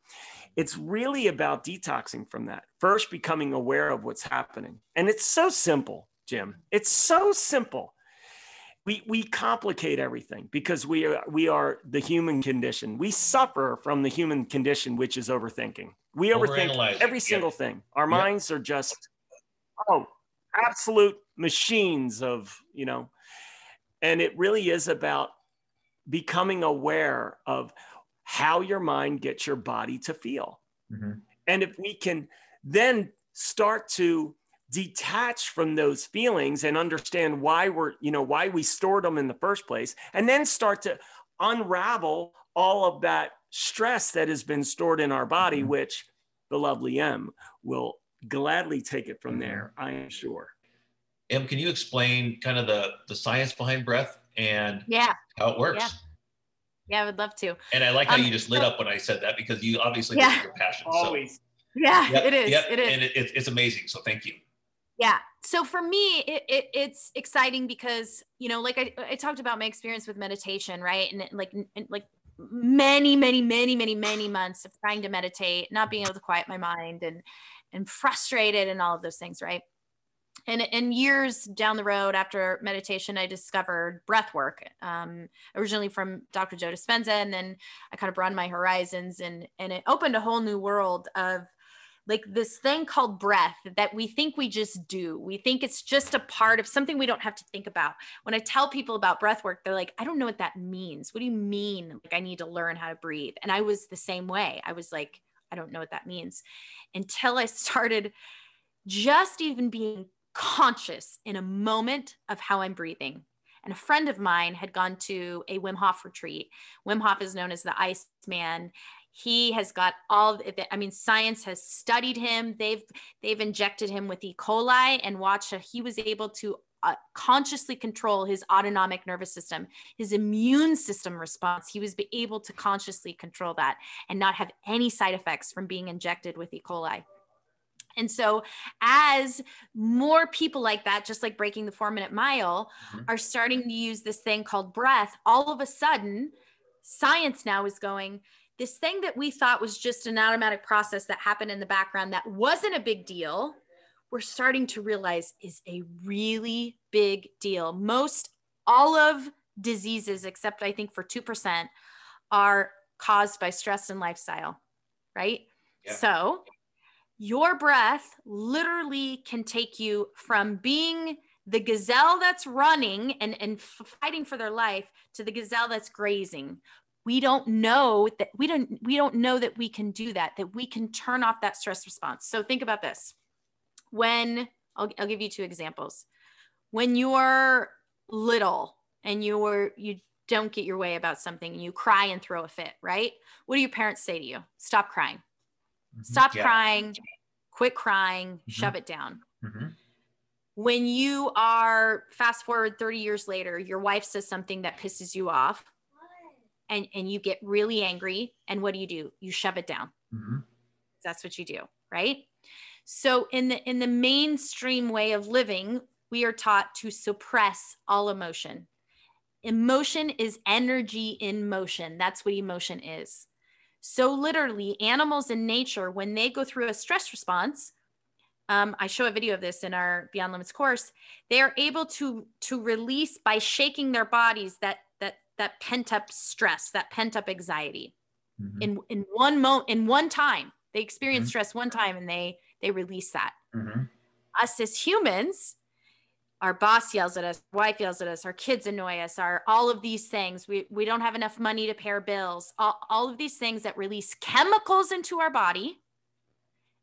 It's really about detoxing from that. First, becoming aware of what's happening. And it's so simple, Jim. It's so simple we, we complicate everything because we are, we are the human condition. We suffer from the human condition, which is overthinking. We overthink every yep. single thing. Our Yep. minds are just, oh, absolute machines of, you know, and it really is about becoming aware of how your mind gets your body to feel. Mhm. And if we can then start to detach from those feelings and understand why we're, you know, why we stored them in the first place, and then start to unravel all of that stress that has been stored in our body, Mhm. which the lovely Em will gladly take it from there, I am sure. Em, can you explain kind of the, the science behind breath and yeah how it works? Yeah. Yeah i would love to And I like how Um, you just lit so- up when I said that because you obviously Yeah. this is your passion. So, Always. yeah yep, it is yep, it is And it, it, it's amazing. So thank you. Yeah. So for me, it, it it's exciting because you know, like I, I talked about my experience with meditation, right? And like and like many, many, many, many, many months of trying to meditate, not being able to quiet my mind, and and frustrated, and all of those things, right? And, and years down the road after meditation, I discovered breath work, um, originally from Dr. Joe Dispenza. And then I kind of broadened my horizons and, and it opened a whole new world of like this thing called breath that we think we just do. We think it's just a part of something we don't have to think about. When I tell people about breath work, they're like, I don't know what that means. What do you mean? Like, I need to learn how to breathe. And I was the same way. I was like, I don't know what that means until I started just even being conscious in a moment of how I'm breathing. And a friend of mine had gone to a Wim Hof retreat. Wim Hof is known as the Ice Man. He has got all the, I mean, science has studied him. They've they've injected him with E. coli and watched he was able to uh, consciously control his autonomic nervous system, his immune system response. He was able to consciously control that and not have any side effects from being injected with E. coli. And so, as more people like that, just like breaking the four minute mile, mm-hmm. are starting to use this thing called breath, all of a sudden, science now is going, this thing that we thought was just an automatic process that happened in the background that wasn't a big deal, we're starting to realize is a really big deal. Most all of diseases, except I think for 2%, are caused by stress and lifestyle, right? Yeah. So, your breath literally can take you from being the gazelle that's running and, and fighting for their life to the gazelle that's grazing. We don't know that we don't we don't know that we can do that that we can turn off that stress response. So think about this. When I'll, I'll give you two examples. When you're little and you're you don't get your way about something and you cry and throw a fit right? What do your parents say to you? Stop crying. Stop yeah. crying, quit crying, mm-hmm. shove it down. Mm-hmm. When you are fast forward 30 years later, your wife says something that pisses you off and, and you get really angry. And what do you do? You shove it down. Mm-hmm. That's what you do, right? So in the in the mainstream way of living, we are taught to suppress all emotion. Emotion is energy in motion. That's what emotion is. So, literally, animals in nature, when they go through a stress response, um, I show a video of this in our Beyond Limits course. They are able to to release by shaking their bodies that that that pent up stress, that pent up anxiety. Mm-hmm. In in one moment, in one time, they experience mm-hmm. stress one time, and they they release that. Mm-hmm. Us as humans, our boss yells at us, wife yells at us, our kids annoy us, our all of these things. We we don't have enough money to pay our bills. All, all of these things that release chemicals into our body.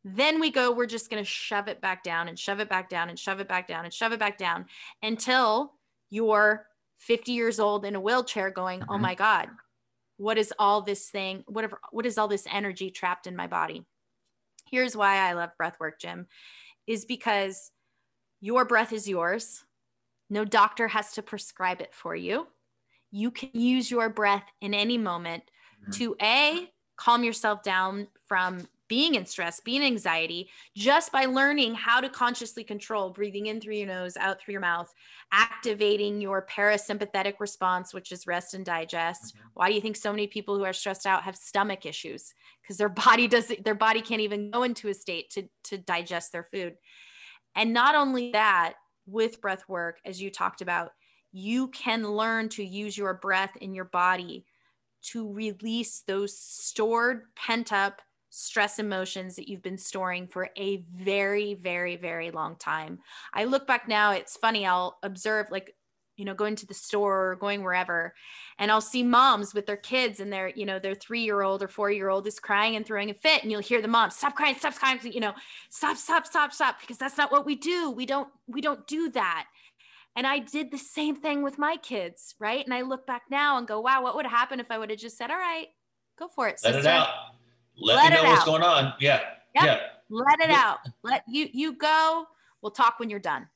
Then we go, we're just going to shove it back down and shove it back down and shove it back down and shove it back down until you're 50 years old in a wheelchair going, "Oh mm-hmm. my god, what is all this thing? Whatever what is all this energy trapped in my body?" Here's why I love breath work, Jim, is because your breath is yours. No doctor has to prescribe it for you. You can use your breath in any moment mm-hmm. to A, calm yourself down from being in stress, being anxiety, just by learning how to consciously control breathing in through your nose, out through your mouth, activating your parasympathetic response, which is rest and digest. Mm-hmm. Why do you think so many people who are stressed out have stomach issues? Because their body doesn't, their body can't even go into a state to, to digest their food. And not only that, with breath work, as you talked about, you can learn to use your breath in your body to release those stored, pent up stress emotions that you've been storing for a very, very, very long time. I look back now, it's funny, I'll observe like you know, going to the store or going wherever. And I'll see moms with their kids and their, you know, their three year old or four year old is crying and throwing a fit. And you'll hear the mom, stop crying, stop crying, you know, stop, stop, stop, stop, because that's not what we do. We don't, we don't do that. And I did the same thing with my kids, right? And I look back now and go, wow, what would have happened if I would have just said, all right, go for it. Let it out. Let, Let me know what's out. going on. Yeah. Yep. Yeah. Let it out. Let you, you go. We'll talk when you're done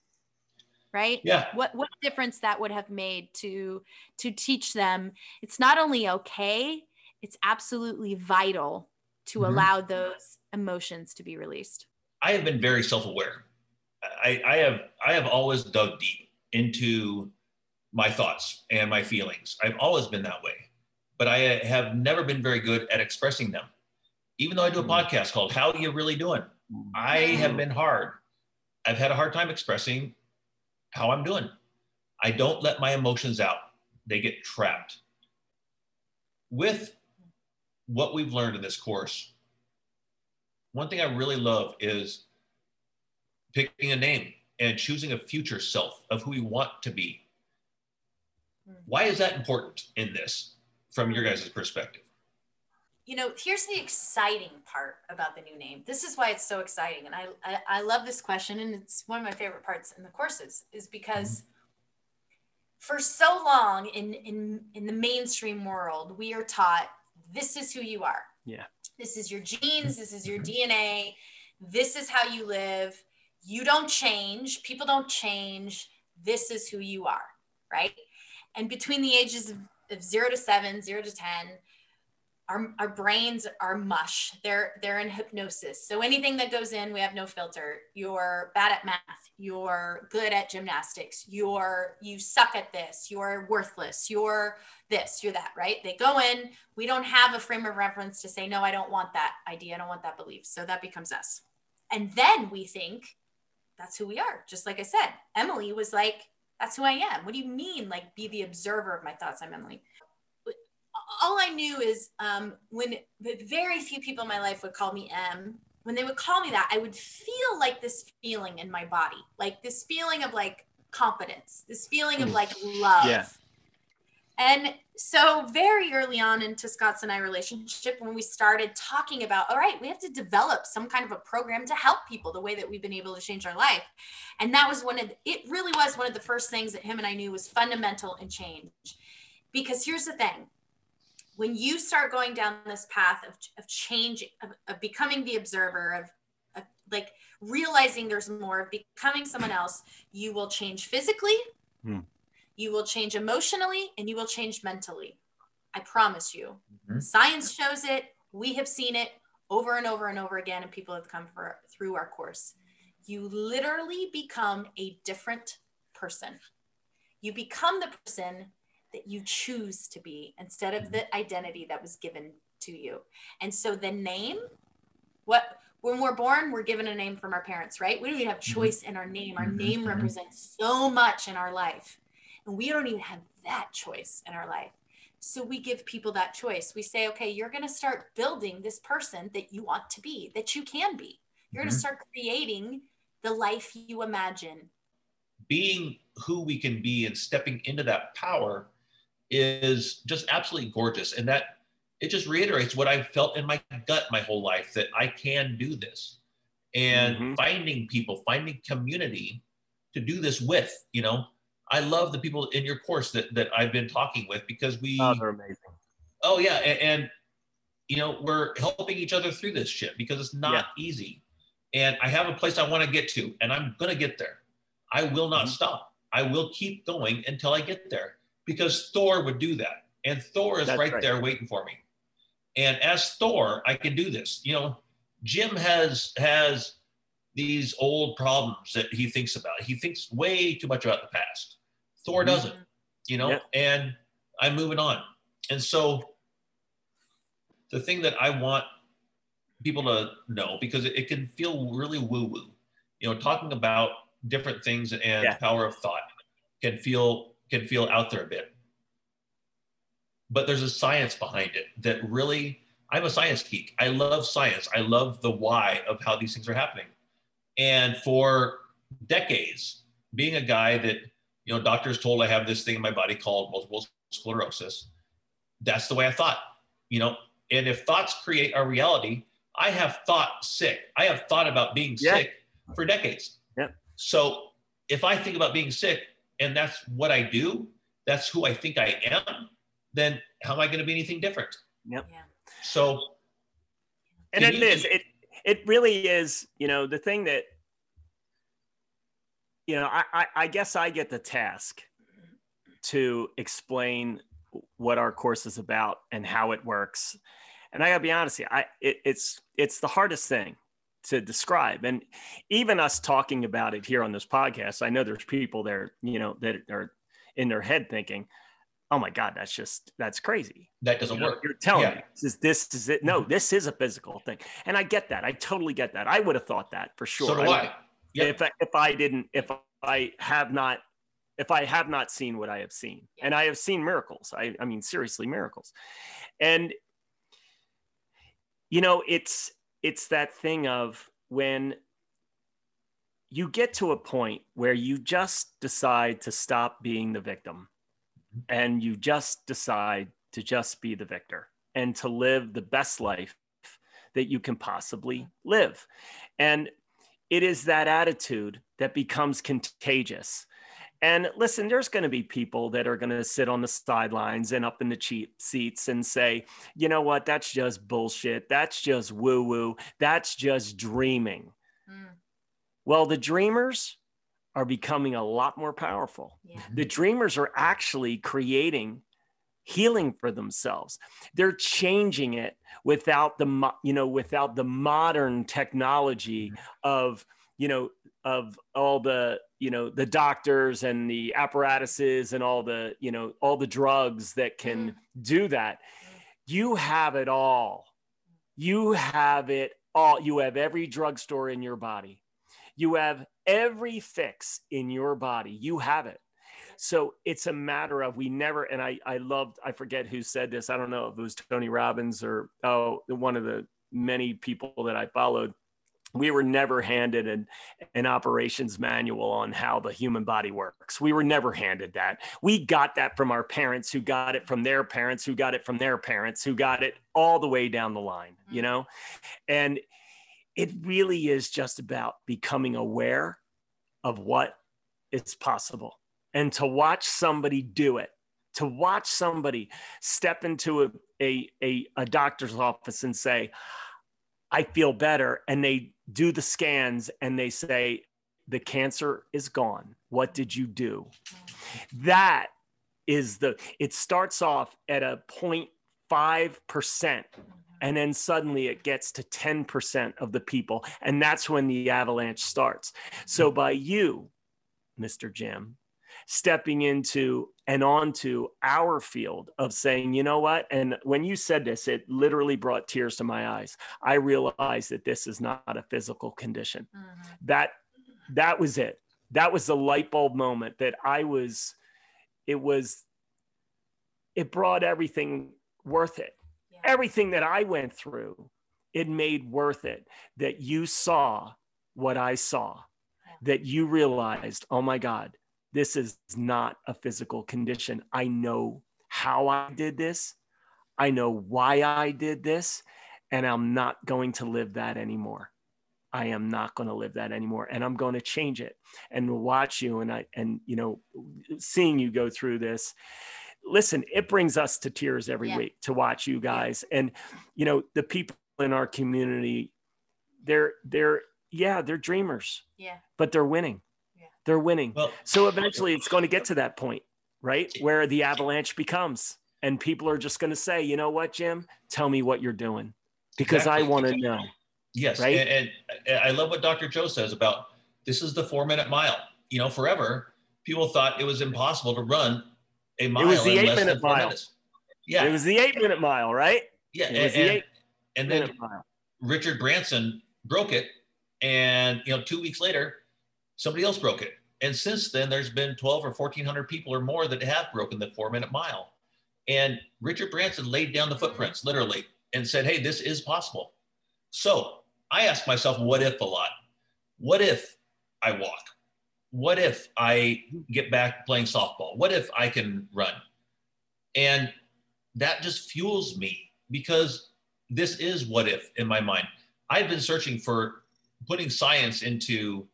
right? Yeah. What what difference that would have made to to teach them it's not only okay it's absolutely vital to mm-hmm. allow those emotions to be released. I have been very self-aware. I, I have i have always dug deep into my thoughts and my feelings. I've always been that way but i have never been very good at expressing them. Even though i do a mm-hmm. podcast called how you really doing? I have been hard. I've had a hard time expressing how I'm doing. I don't let my emotions out, they get trapped. With what we've learned in this course, one thing I really love is picking a name and choosing a future self of who we want to be. Hmm. Why is that important in this from your guys' perspective? You know here's the exciting part about the new name. This is why it's so exciting and i i, I love this question and it's one of my favorite parts in the courses is because mm-hmm. for so long in in in the mainstream world we are taught this is who you are. Yeah. this is your genes this is your mm-hmm. dna this is how you live. You don't change. People don't change. This is who you are right? And between the ages of, of zero to seven zero to ten our, our brains are mush. They're they're in hypnosis. So anything that goes in we have no filter. You're bad at math. You're good at gymnastics. You're you suck at this. You're worthless. You're this you're that right? They go in. We don't have a frame of reference to say no i don't want that idea. I don't want that belief. So that becomes us. And then we think that's who we are. Just like i said emily was like that's who i am. What do you mean like be the observer of my thoughts? I'm emily all I knew is um, when very few people in my life would call me Em, when they would call me that, I would feel like this feeling in my body, like this feeling of like confidence, this feeling of like love. Yeah. And so very early on into Scott's and I relationship, when we started talking about, all right, we have to develop some kind of a program to help people the way that we've been able to change our life. And that was one of, it really was one of the first things that him and I knew was fundamental in change. Because here's the thing, when you start going down this path of, of change of, of becoming the observer of, like realizing there's more of becoming someone else you will change physically Hmm. you will change emotionally and you will change mentally. I promise you. Mhm. science shows it. We have seen it over and over and over again and people have come for, through our course. You literally become a different person. You become the person that you choose to be instead of the identity that was given to you. And so the name, what when we're born, we're given a name from our parents, right? We don't even have choice in our name. Our Mhm, name represents so much in our life. And we don't even have that choice in our life. So we give people that choice. We say, okay, you're going to start building this person that you want to be, that you can be. You're going Mhm. to start creating the life you imagine. being who we can be and stepping into that power is just absolutely gorgeous. And that it just reiterates what i've felt in my gut my whole life that i can do this. And Mhm. finding people finding community to do this with you know? I love the people in your course that, that i've been talking with because we Oh, they're amazing. oh yeah. And, and you know we're helping each other through this shit because it's not easy. And i have a place i want to get to and i'm going to get there. I will not Mhm. stop. I will keep going until i get there because thor would do that. And thor is right, right. there waiting for me. And as thor i can do this. You know jim has has these old problems that he thinks about. He thinks way too much about the past. Thor Mhm. doesn't you know and i'm moving on. And so the thing that I want people to know because it, it can feel really woo woo, you know, talking about different things and Yeah. power of thought can feel can feel out there a bit. But there's a science behind it that really I'm a science geek. I love science. I love the why of how these things are happening. And for decades, being a guy that, you know, doctors told I have this thing in my body called multiple sclerosis, that's the way I thought, you know, and if thoughts create our reality, I have thought sick. I have thought about being Yeah. sick for decades. Yep. So if I think about being sick and that's what I do, that's who I think I am, then how am I going to be anything different? Yeah. So and it is it it it really is you know the thing that you know I, I i guess i get the task to explain what our course is about and how it works and i gotta be honest here i it, it's it's the hardest thing to describe and even us talking about it here on this podcast i know there's people there you know that are in their head thinking oh my god that's just that's crazy that doesn't you know, work. You're telling Yeah. me this is this is it. No, mm-hmm. this is a physical thing, and I get that. I totally get that. I would have thought that for sure. So do I. Yep. if I, if I didn't if I have not if I have not seen what I have seen, and I have seen miracles. I, I mean, seriously, miracles. And you know, it's it's that thing of when you get to a point where you just decide to stop being the victim and you just decide to just be the victor and to live the best life that you can possibly live. And it is that attitude that becomes contagious. And listen, there's going to be people that are going to sit on the sidelines and up in the cheap seats and say, you know what, that's just bullshit. That's just woo woo. That's just dreaming. Mm, Well, the dreamers are becoming a lot more powerful. yeah. The dreamers are actually creating healing for themselves. They're changing it without the you know without the modern technology of you know of all the you know the doctors and the apparatuses and all the you know all the drugs that can mm-hmm. do that. You have it all. You have it all. You have every drugstore in your body. You have every fix in your body. You have it. So it's a matter of we never, and I, I loved, I forget who said this. I don't know if it was Tony Robbins or, oh, one of the many people that I followed. We were never handed an, an operations manual on how the human body works. We were never handed that. We got that from our parents, who got it from their parents, who got it from their parents, who got it all the way down the line, mm-hmm. you know? And it really is just about becoming aware of what is possible and to watch somebody do it to watch somebody step into a, a, a, a doctor's office and say i feel better and they do the scans and they say the cancer is gone. What did you do? That is the it starts off at a 0.5% and then suddenly it gets to 10% of the people. And that's when the avalanche starts. So by you mr jim stepping into and onto our field of saying you know what? And when you said this it literally brought tears to my eyes. I realized that this is not a physical condition. Mhm. that that was it. That was the light bulb moment that i was it was it brought everything worth it. Yeah. everything that i went through it made worth it. That you saw what i saw. Yeah. that you realized oh my god this is not a physical condition. I know how i did this. I know why i did this and i'm not going to live that anymore. I am not going to live that anymore and I'm going to change it and watch you and I and you know seeing you go through this. Listen it brings us to tears every Yeah. week to watch you guys. And you know the people in our community they're they're yeah they're dreamers. Yeah. but they're winning. They're winning Well, so eventually it's going to get to that point right where the avalanche becomes and people are just going to say you know what Jim tell me what you're doing because I want to know Yes, Right? and, and, I love what Dr. Joe says about this is the four minute mile. You know, forever people thought it was impossible to run a mile It was the eight minute mile. minutes. Yeah, it was the 8 minute mile right yeah, it and, was the eight and then mile Richard Branson broke it, and you know, two weeks later, somebody else broke it. And since then, there's been 12 or 1400 people or more that have broken the four minute mile. And Richard Branson laid down the footprints literally and said, Hey, this is possible. So I ask myself, what if a lot? What if I walk? What if I get back playing softball? What if I can run? And that just fuels me because this is what if in my mind. I've been searching for putting science into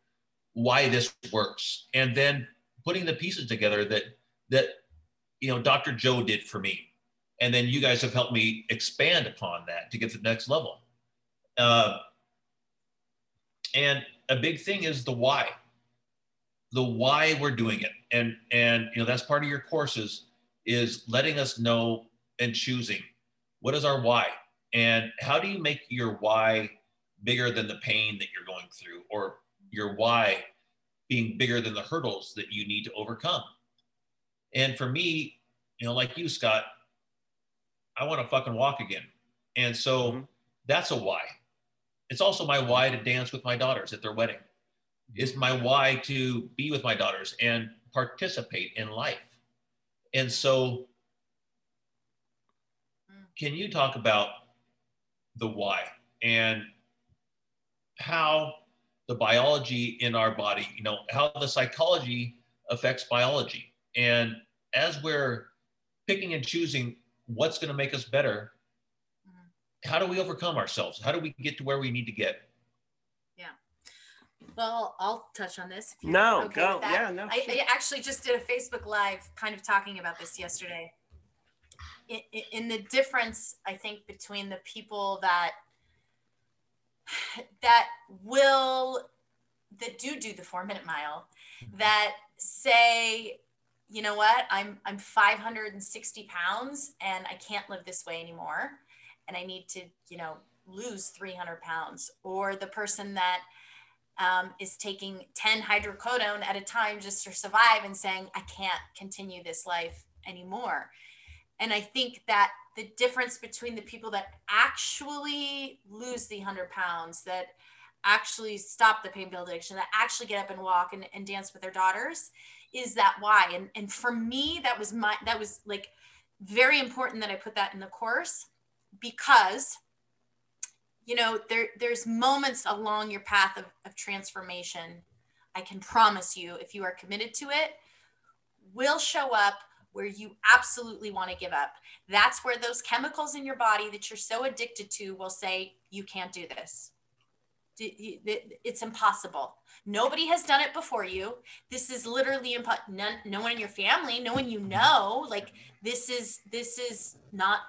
why this works and then putting the pieces together that that you know Dr. Joe did for me. And then you guys have helped me expand upon that to get to the next level. Uh, and a big thing is the why. The why we're doing it. And and you know that's part of your courses is letting us know and choosing what is our why and how do you make your why bigger than the pain that you're going through or your why being bigger than the hurdles that you need to overcome and for me you know like you scott i want to fucking walk again and so Mhm. that's a why it's also my why to dance with my daughters at their wedding It's my why to be with my daughters and participate in life. And so, can you talk about the why and how the biology in our body, you know, how the psychology affects biology? And as we're picking and choosing what's going to make us better, mm-hmm. how do we overcome ourselves? How do we get to where we need to get? Yeah. Well, I'll touch on this. if you're No, okay go. that. Yeah, no. I. I actually just did a Facebook Live kind of talking about this yesterday. In, in the difference, I think, between the people that that will that do do the four minute mile, that say, you know what, I'm I'm 560 pounds and I can't live this way anymore, and I need to, you know, lose 300 pounds, or the person that um, is taking 10 hydrocodone at a time just to survive and saying, I can't continue this life anymore. And I think that the difference between the people that actually lose the 100 pounds, that actually stop the pain pill addiction, that actually get up and walk and, and dance with their daughters is that why. And, and for me, that was my, that was like very important that I put that in the course because you know there there's moments along your path of, of transformation i can promise you if you are committed to it will show up where you absolutely want to give up that's where those chemicals in your body that you're so addicted to will say you can't do this it's impossible nobody has done it before you this is literally impo- none, no one in your family no one you know like this is this is not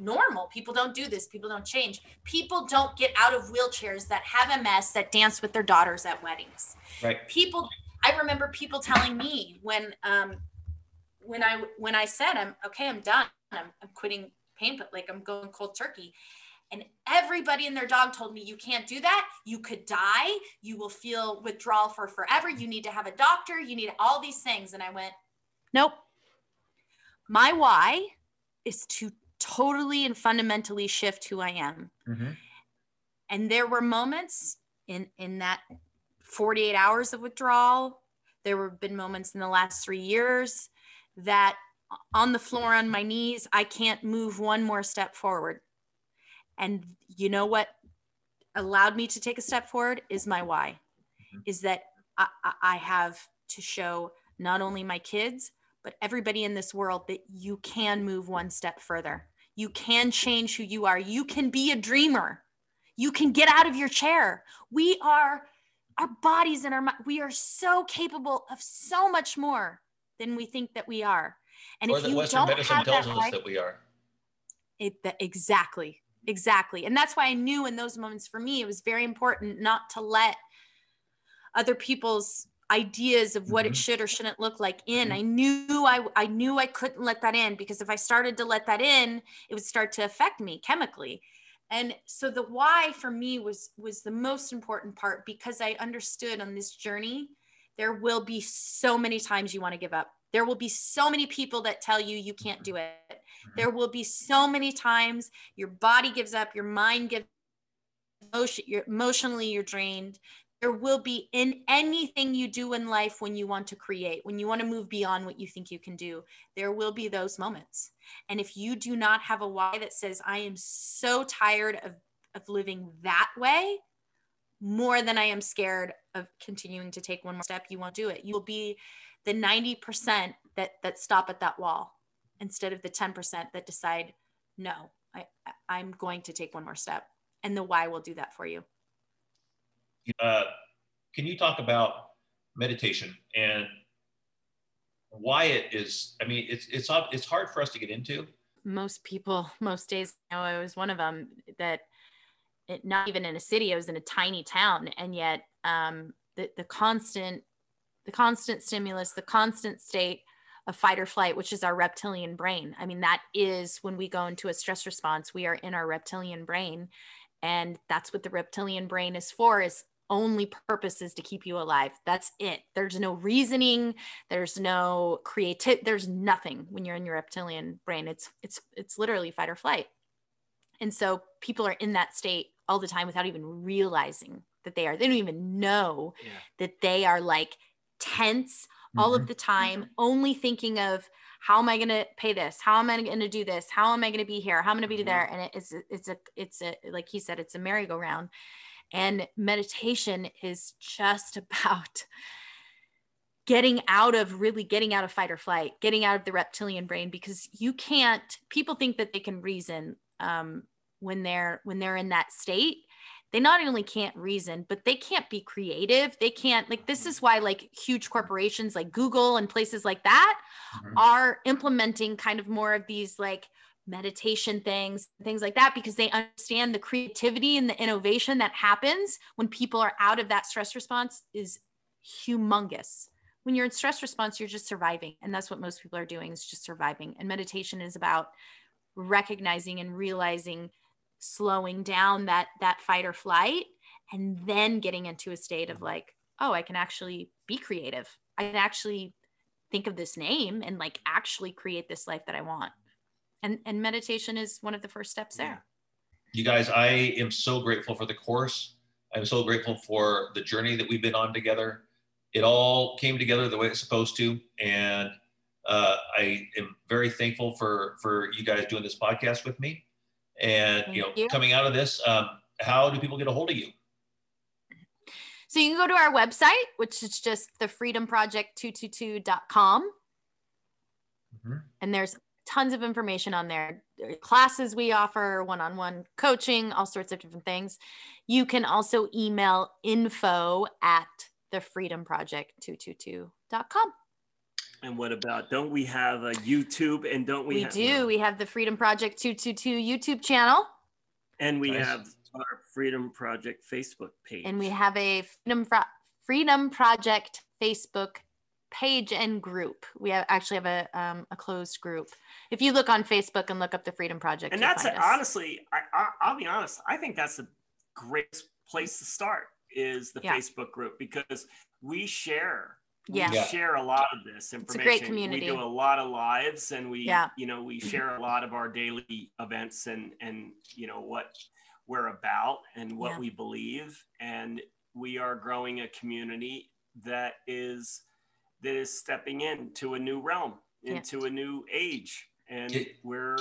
normal. People don't do this. People don't change. People don't get out of wheelchairs that have MS that dance with their daughters at weddings. Right. People, I remember people telling me when, um, when I when I said I'm okay, I'm done. I'm, I'm quitting pain, but like I'm going cold turkey. And everybody and their dog told me, you can't do that. You could die. You will feel withdrawal for forever. You need to have a doctor. You need all these things. And I went, nope. My why is to totally and fundamentally shift who I am. Mm-hmm. And there were moments in in that 48 hours of withdrawal. There have been moments in the last three years that on the floor on my knees, I can't move one more step forward. And you know what allowed me to take a step forward is my why, mm-hmm. is that I, I- have to show not only my kids, but everybody in this world that you can move one step further. You can change who you are. You can be a dreamer. You can get out of your chair. We are, our bodies and our, we are so capable of so much more than we think that we are. And or if you Western don't medicine have tells that us right, that we are. it, that, exactly, exactly. And that's why I knew in those moments for me, it was very important not to let other people's ideas of what it Mhm. should or shouldn't look like in. Mhm. I knew I, I knew I couldn't let that in because if I started to let that in, it would start to affect me chemically. And so the why for me was was the most important part because I understood on this journey there will be so many times you want to give up. There will be so many people that tell you you can't do it. Mm-hmm. There will be so many times your body gives up, your mind gives emotion, you're emotionally you're drained. There will be in anything you do in life when you want to create, when you want to move beyond what you think you can do, there will be those moments. And if you do not have a why that says, I am so tired of, of living that way, more than I am scared of continuing to take one more step, you won't do it. You will be the 90% that that stop at that wall instead of the 10% that decide, no, I, I- I'm going to take one more step. And the why will do that for you. Uh, can you talk about meditation and why it is? I mean, it's it's it's hard for us to get into. most people most days you know i was one of them that not even in a city i was in a tiny town and yet um, the, the constant the constant stimulus the constant state of fight or flight which is our reptilian brain. I mean that is when we go into a stress response we are in our reptilian brain and that's what the reptilian brain is for is only purpose is to keep you alive. That's it. There's no reasoning. There's no creative there's nothing when you're in your reptilian brain. It's it's it's literally fight or flight. And so people are in that state all the time without even realizing that they are. They don't even know Yeah. that they are like tense all Mm-hmm. of the time, only thinking of how am I going to pay this? How am I going to do this? How am I going to be here? How am I going to be Mhm. there? And it- it's it's a it's a like he said, it's a merry-go-round. And meditation is just about getting out of really getting out of fight or flight, getting out of the reptilian brain because you can't. People think that they can reason um, when they're when they're in that state. They not only can't reason, but they can't be creative. They can't like this is why like huge corporations like Google and places like that Mhm. are implementing kind of more of these like meditation things, things like that, because they understand the creativity and the innovation that happens when people are out of that stress response is humongous. When you're in stress response, you're just surviving. And that's what most people are doing is just surviving. And meditation is about recognizing and realizing slowing down that that fight or flight and then getting into a state of like, oh, I can actually be creative. I can actually think of this name and like actually create this life that I want. And and meditation is one of the first steps there. you guys, I am so grateful for the course. I'm so grateful for the journey that we've been on together. It all came together the way it's supposed to, and uh, I am very thankful for for you guys doing this podcast with me. And you know, you. coming out of this, um, how do people get a hold of you? So you can go to our website, which is just thefreedomproject222.com. Mhm. And there's tons of information on there. There classes we offer, one on one coaching, all sorts of different things. You can also email info at thefreedomproject222.com. And what about? Don't we have a YouTube? And don't we? We, have, do. We have the Freedom Project 222 YouTube channel. And we Nice. have our Freedom Project Facebook page. and we have a freedom Pro- freedom project facebook page and group we have actually have a, um, a closed group if you look on facebook and look up the freedom project and that's a, honestly, I, I, I'll be honest. I think that's the greatest place to start is the Yeah. Facebook group because we share. Yeah. We Yeah. share a lot of this a information. great community. We do a lot of lives, and we, Yeah. you know, we share a lot of our daily events and and you know what we're about and what Yeah. we believe, and we are growing a community that is that is stepping into a new realm, Yeah. into a new age, and we're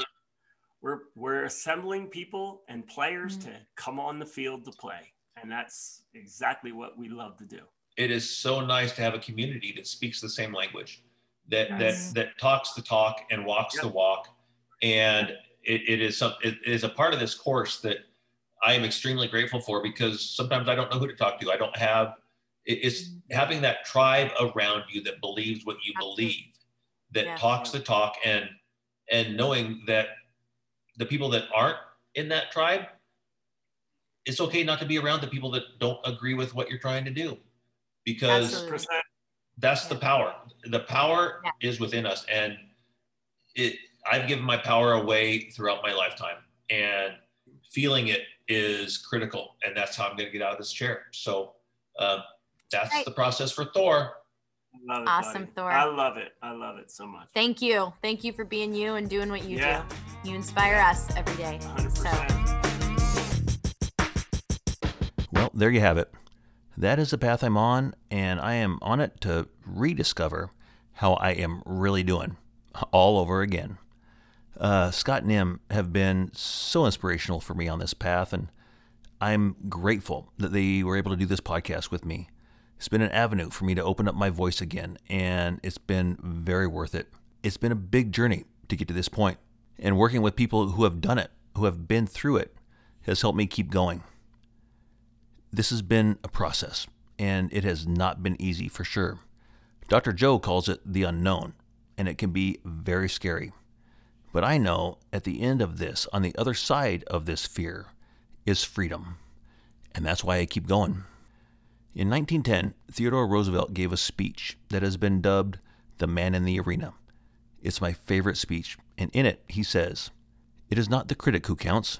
we're we're assembling people and players Mhm. to come on the field to play, and that's exactly what we love to do. It is so nice to have a community that speaks the same language, that Yes. that that talks the talk and walks Yep. the walk, and it, it is some it is a part of this course that I am extremely grateful for because sometimes I don't know who to talk to. I don't have it's mm-hmm. having that tribe around you that believes what you Absolutely. believe, that Yeah. talks the talk, and and knowing that the people that aren't in that tribe, it's okay not to be around the people that don't agree with what you're trying to do, because Absolutely. That's the power. The power Yeah. is within us, and it. I've given my power away throughout my lifetime, and feeling it is critical, and that's how I'm going to get out of this chair. So uh, that's Right. the process for Thor. Love it, Awesome, buddy. Thor. I love it. I love it so much. thank you thank you for being you and doing what you Yeah. do you inspire us every day 100%. Well, there you have it. That is the path I'm on, and I am on it to rediscover how I am really doing all over again. Uh, Scott and Em have been so inspirational for me on this path, and I'm grateful that they were able to do this podcast with me. It's been an avenue for me to open up my voice again, and it's been very worth it. It's been a big journey to get to this point, and working with people who have done it, who have been through it, has helped me keep going. This has been a process, and it has not been easy for sure. Dr. Joe calls it the unknown, and it can be very scary. But I know at the end of this, on the other side of this fear, is freedom. And that's why I keep going. In 1910, Theodore Roosevelt gave a speech that has been dubbed the Man in the Arena. It's my favorite speech, and in it, he says, It is not the critic who counts,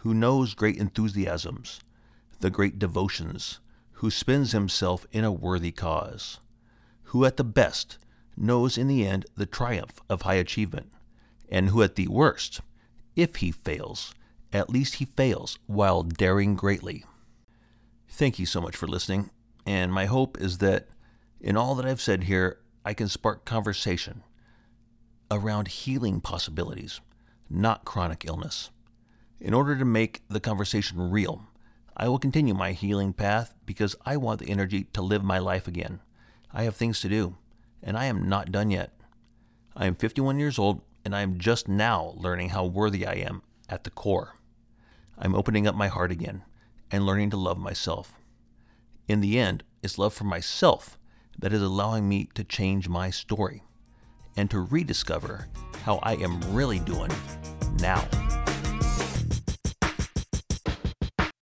who knows great enthusiasms, the great devotions, who spends himself in a worthy cause, who at the best knows in the end the triumph of high achievement, and who at the worst, if he fails, at least he fails while daring greatly. Thank you so much for listening, and my hope is that in all that I've said here, I can spark conversation around healing possibilities, not chronic illness. In order to make the conversation real, I will continue my healing path because I want the energy to live my life again. I have things to do, and I am not done yet. I am 51 years old, and I am just now learning how worthy I am at the core. I'm opening up my heart again and learning to love myself. In the end, it's love for myself that is allowing me to change my story and to rediscover how I am really doing now.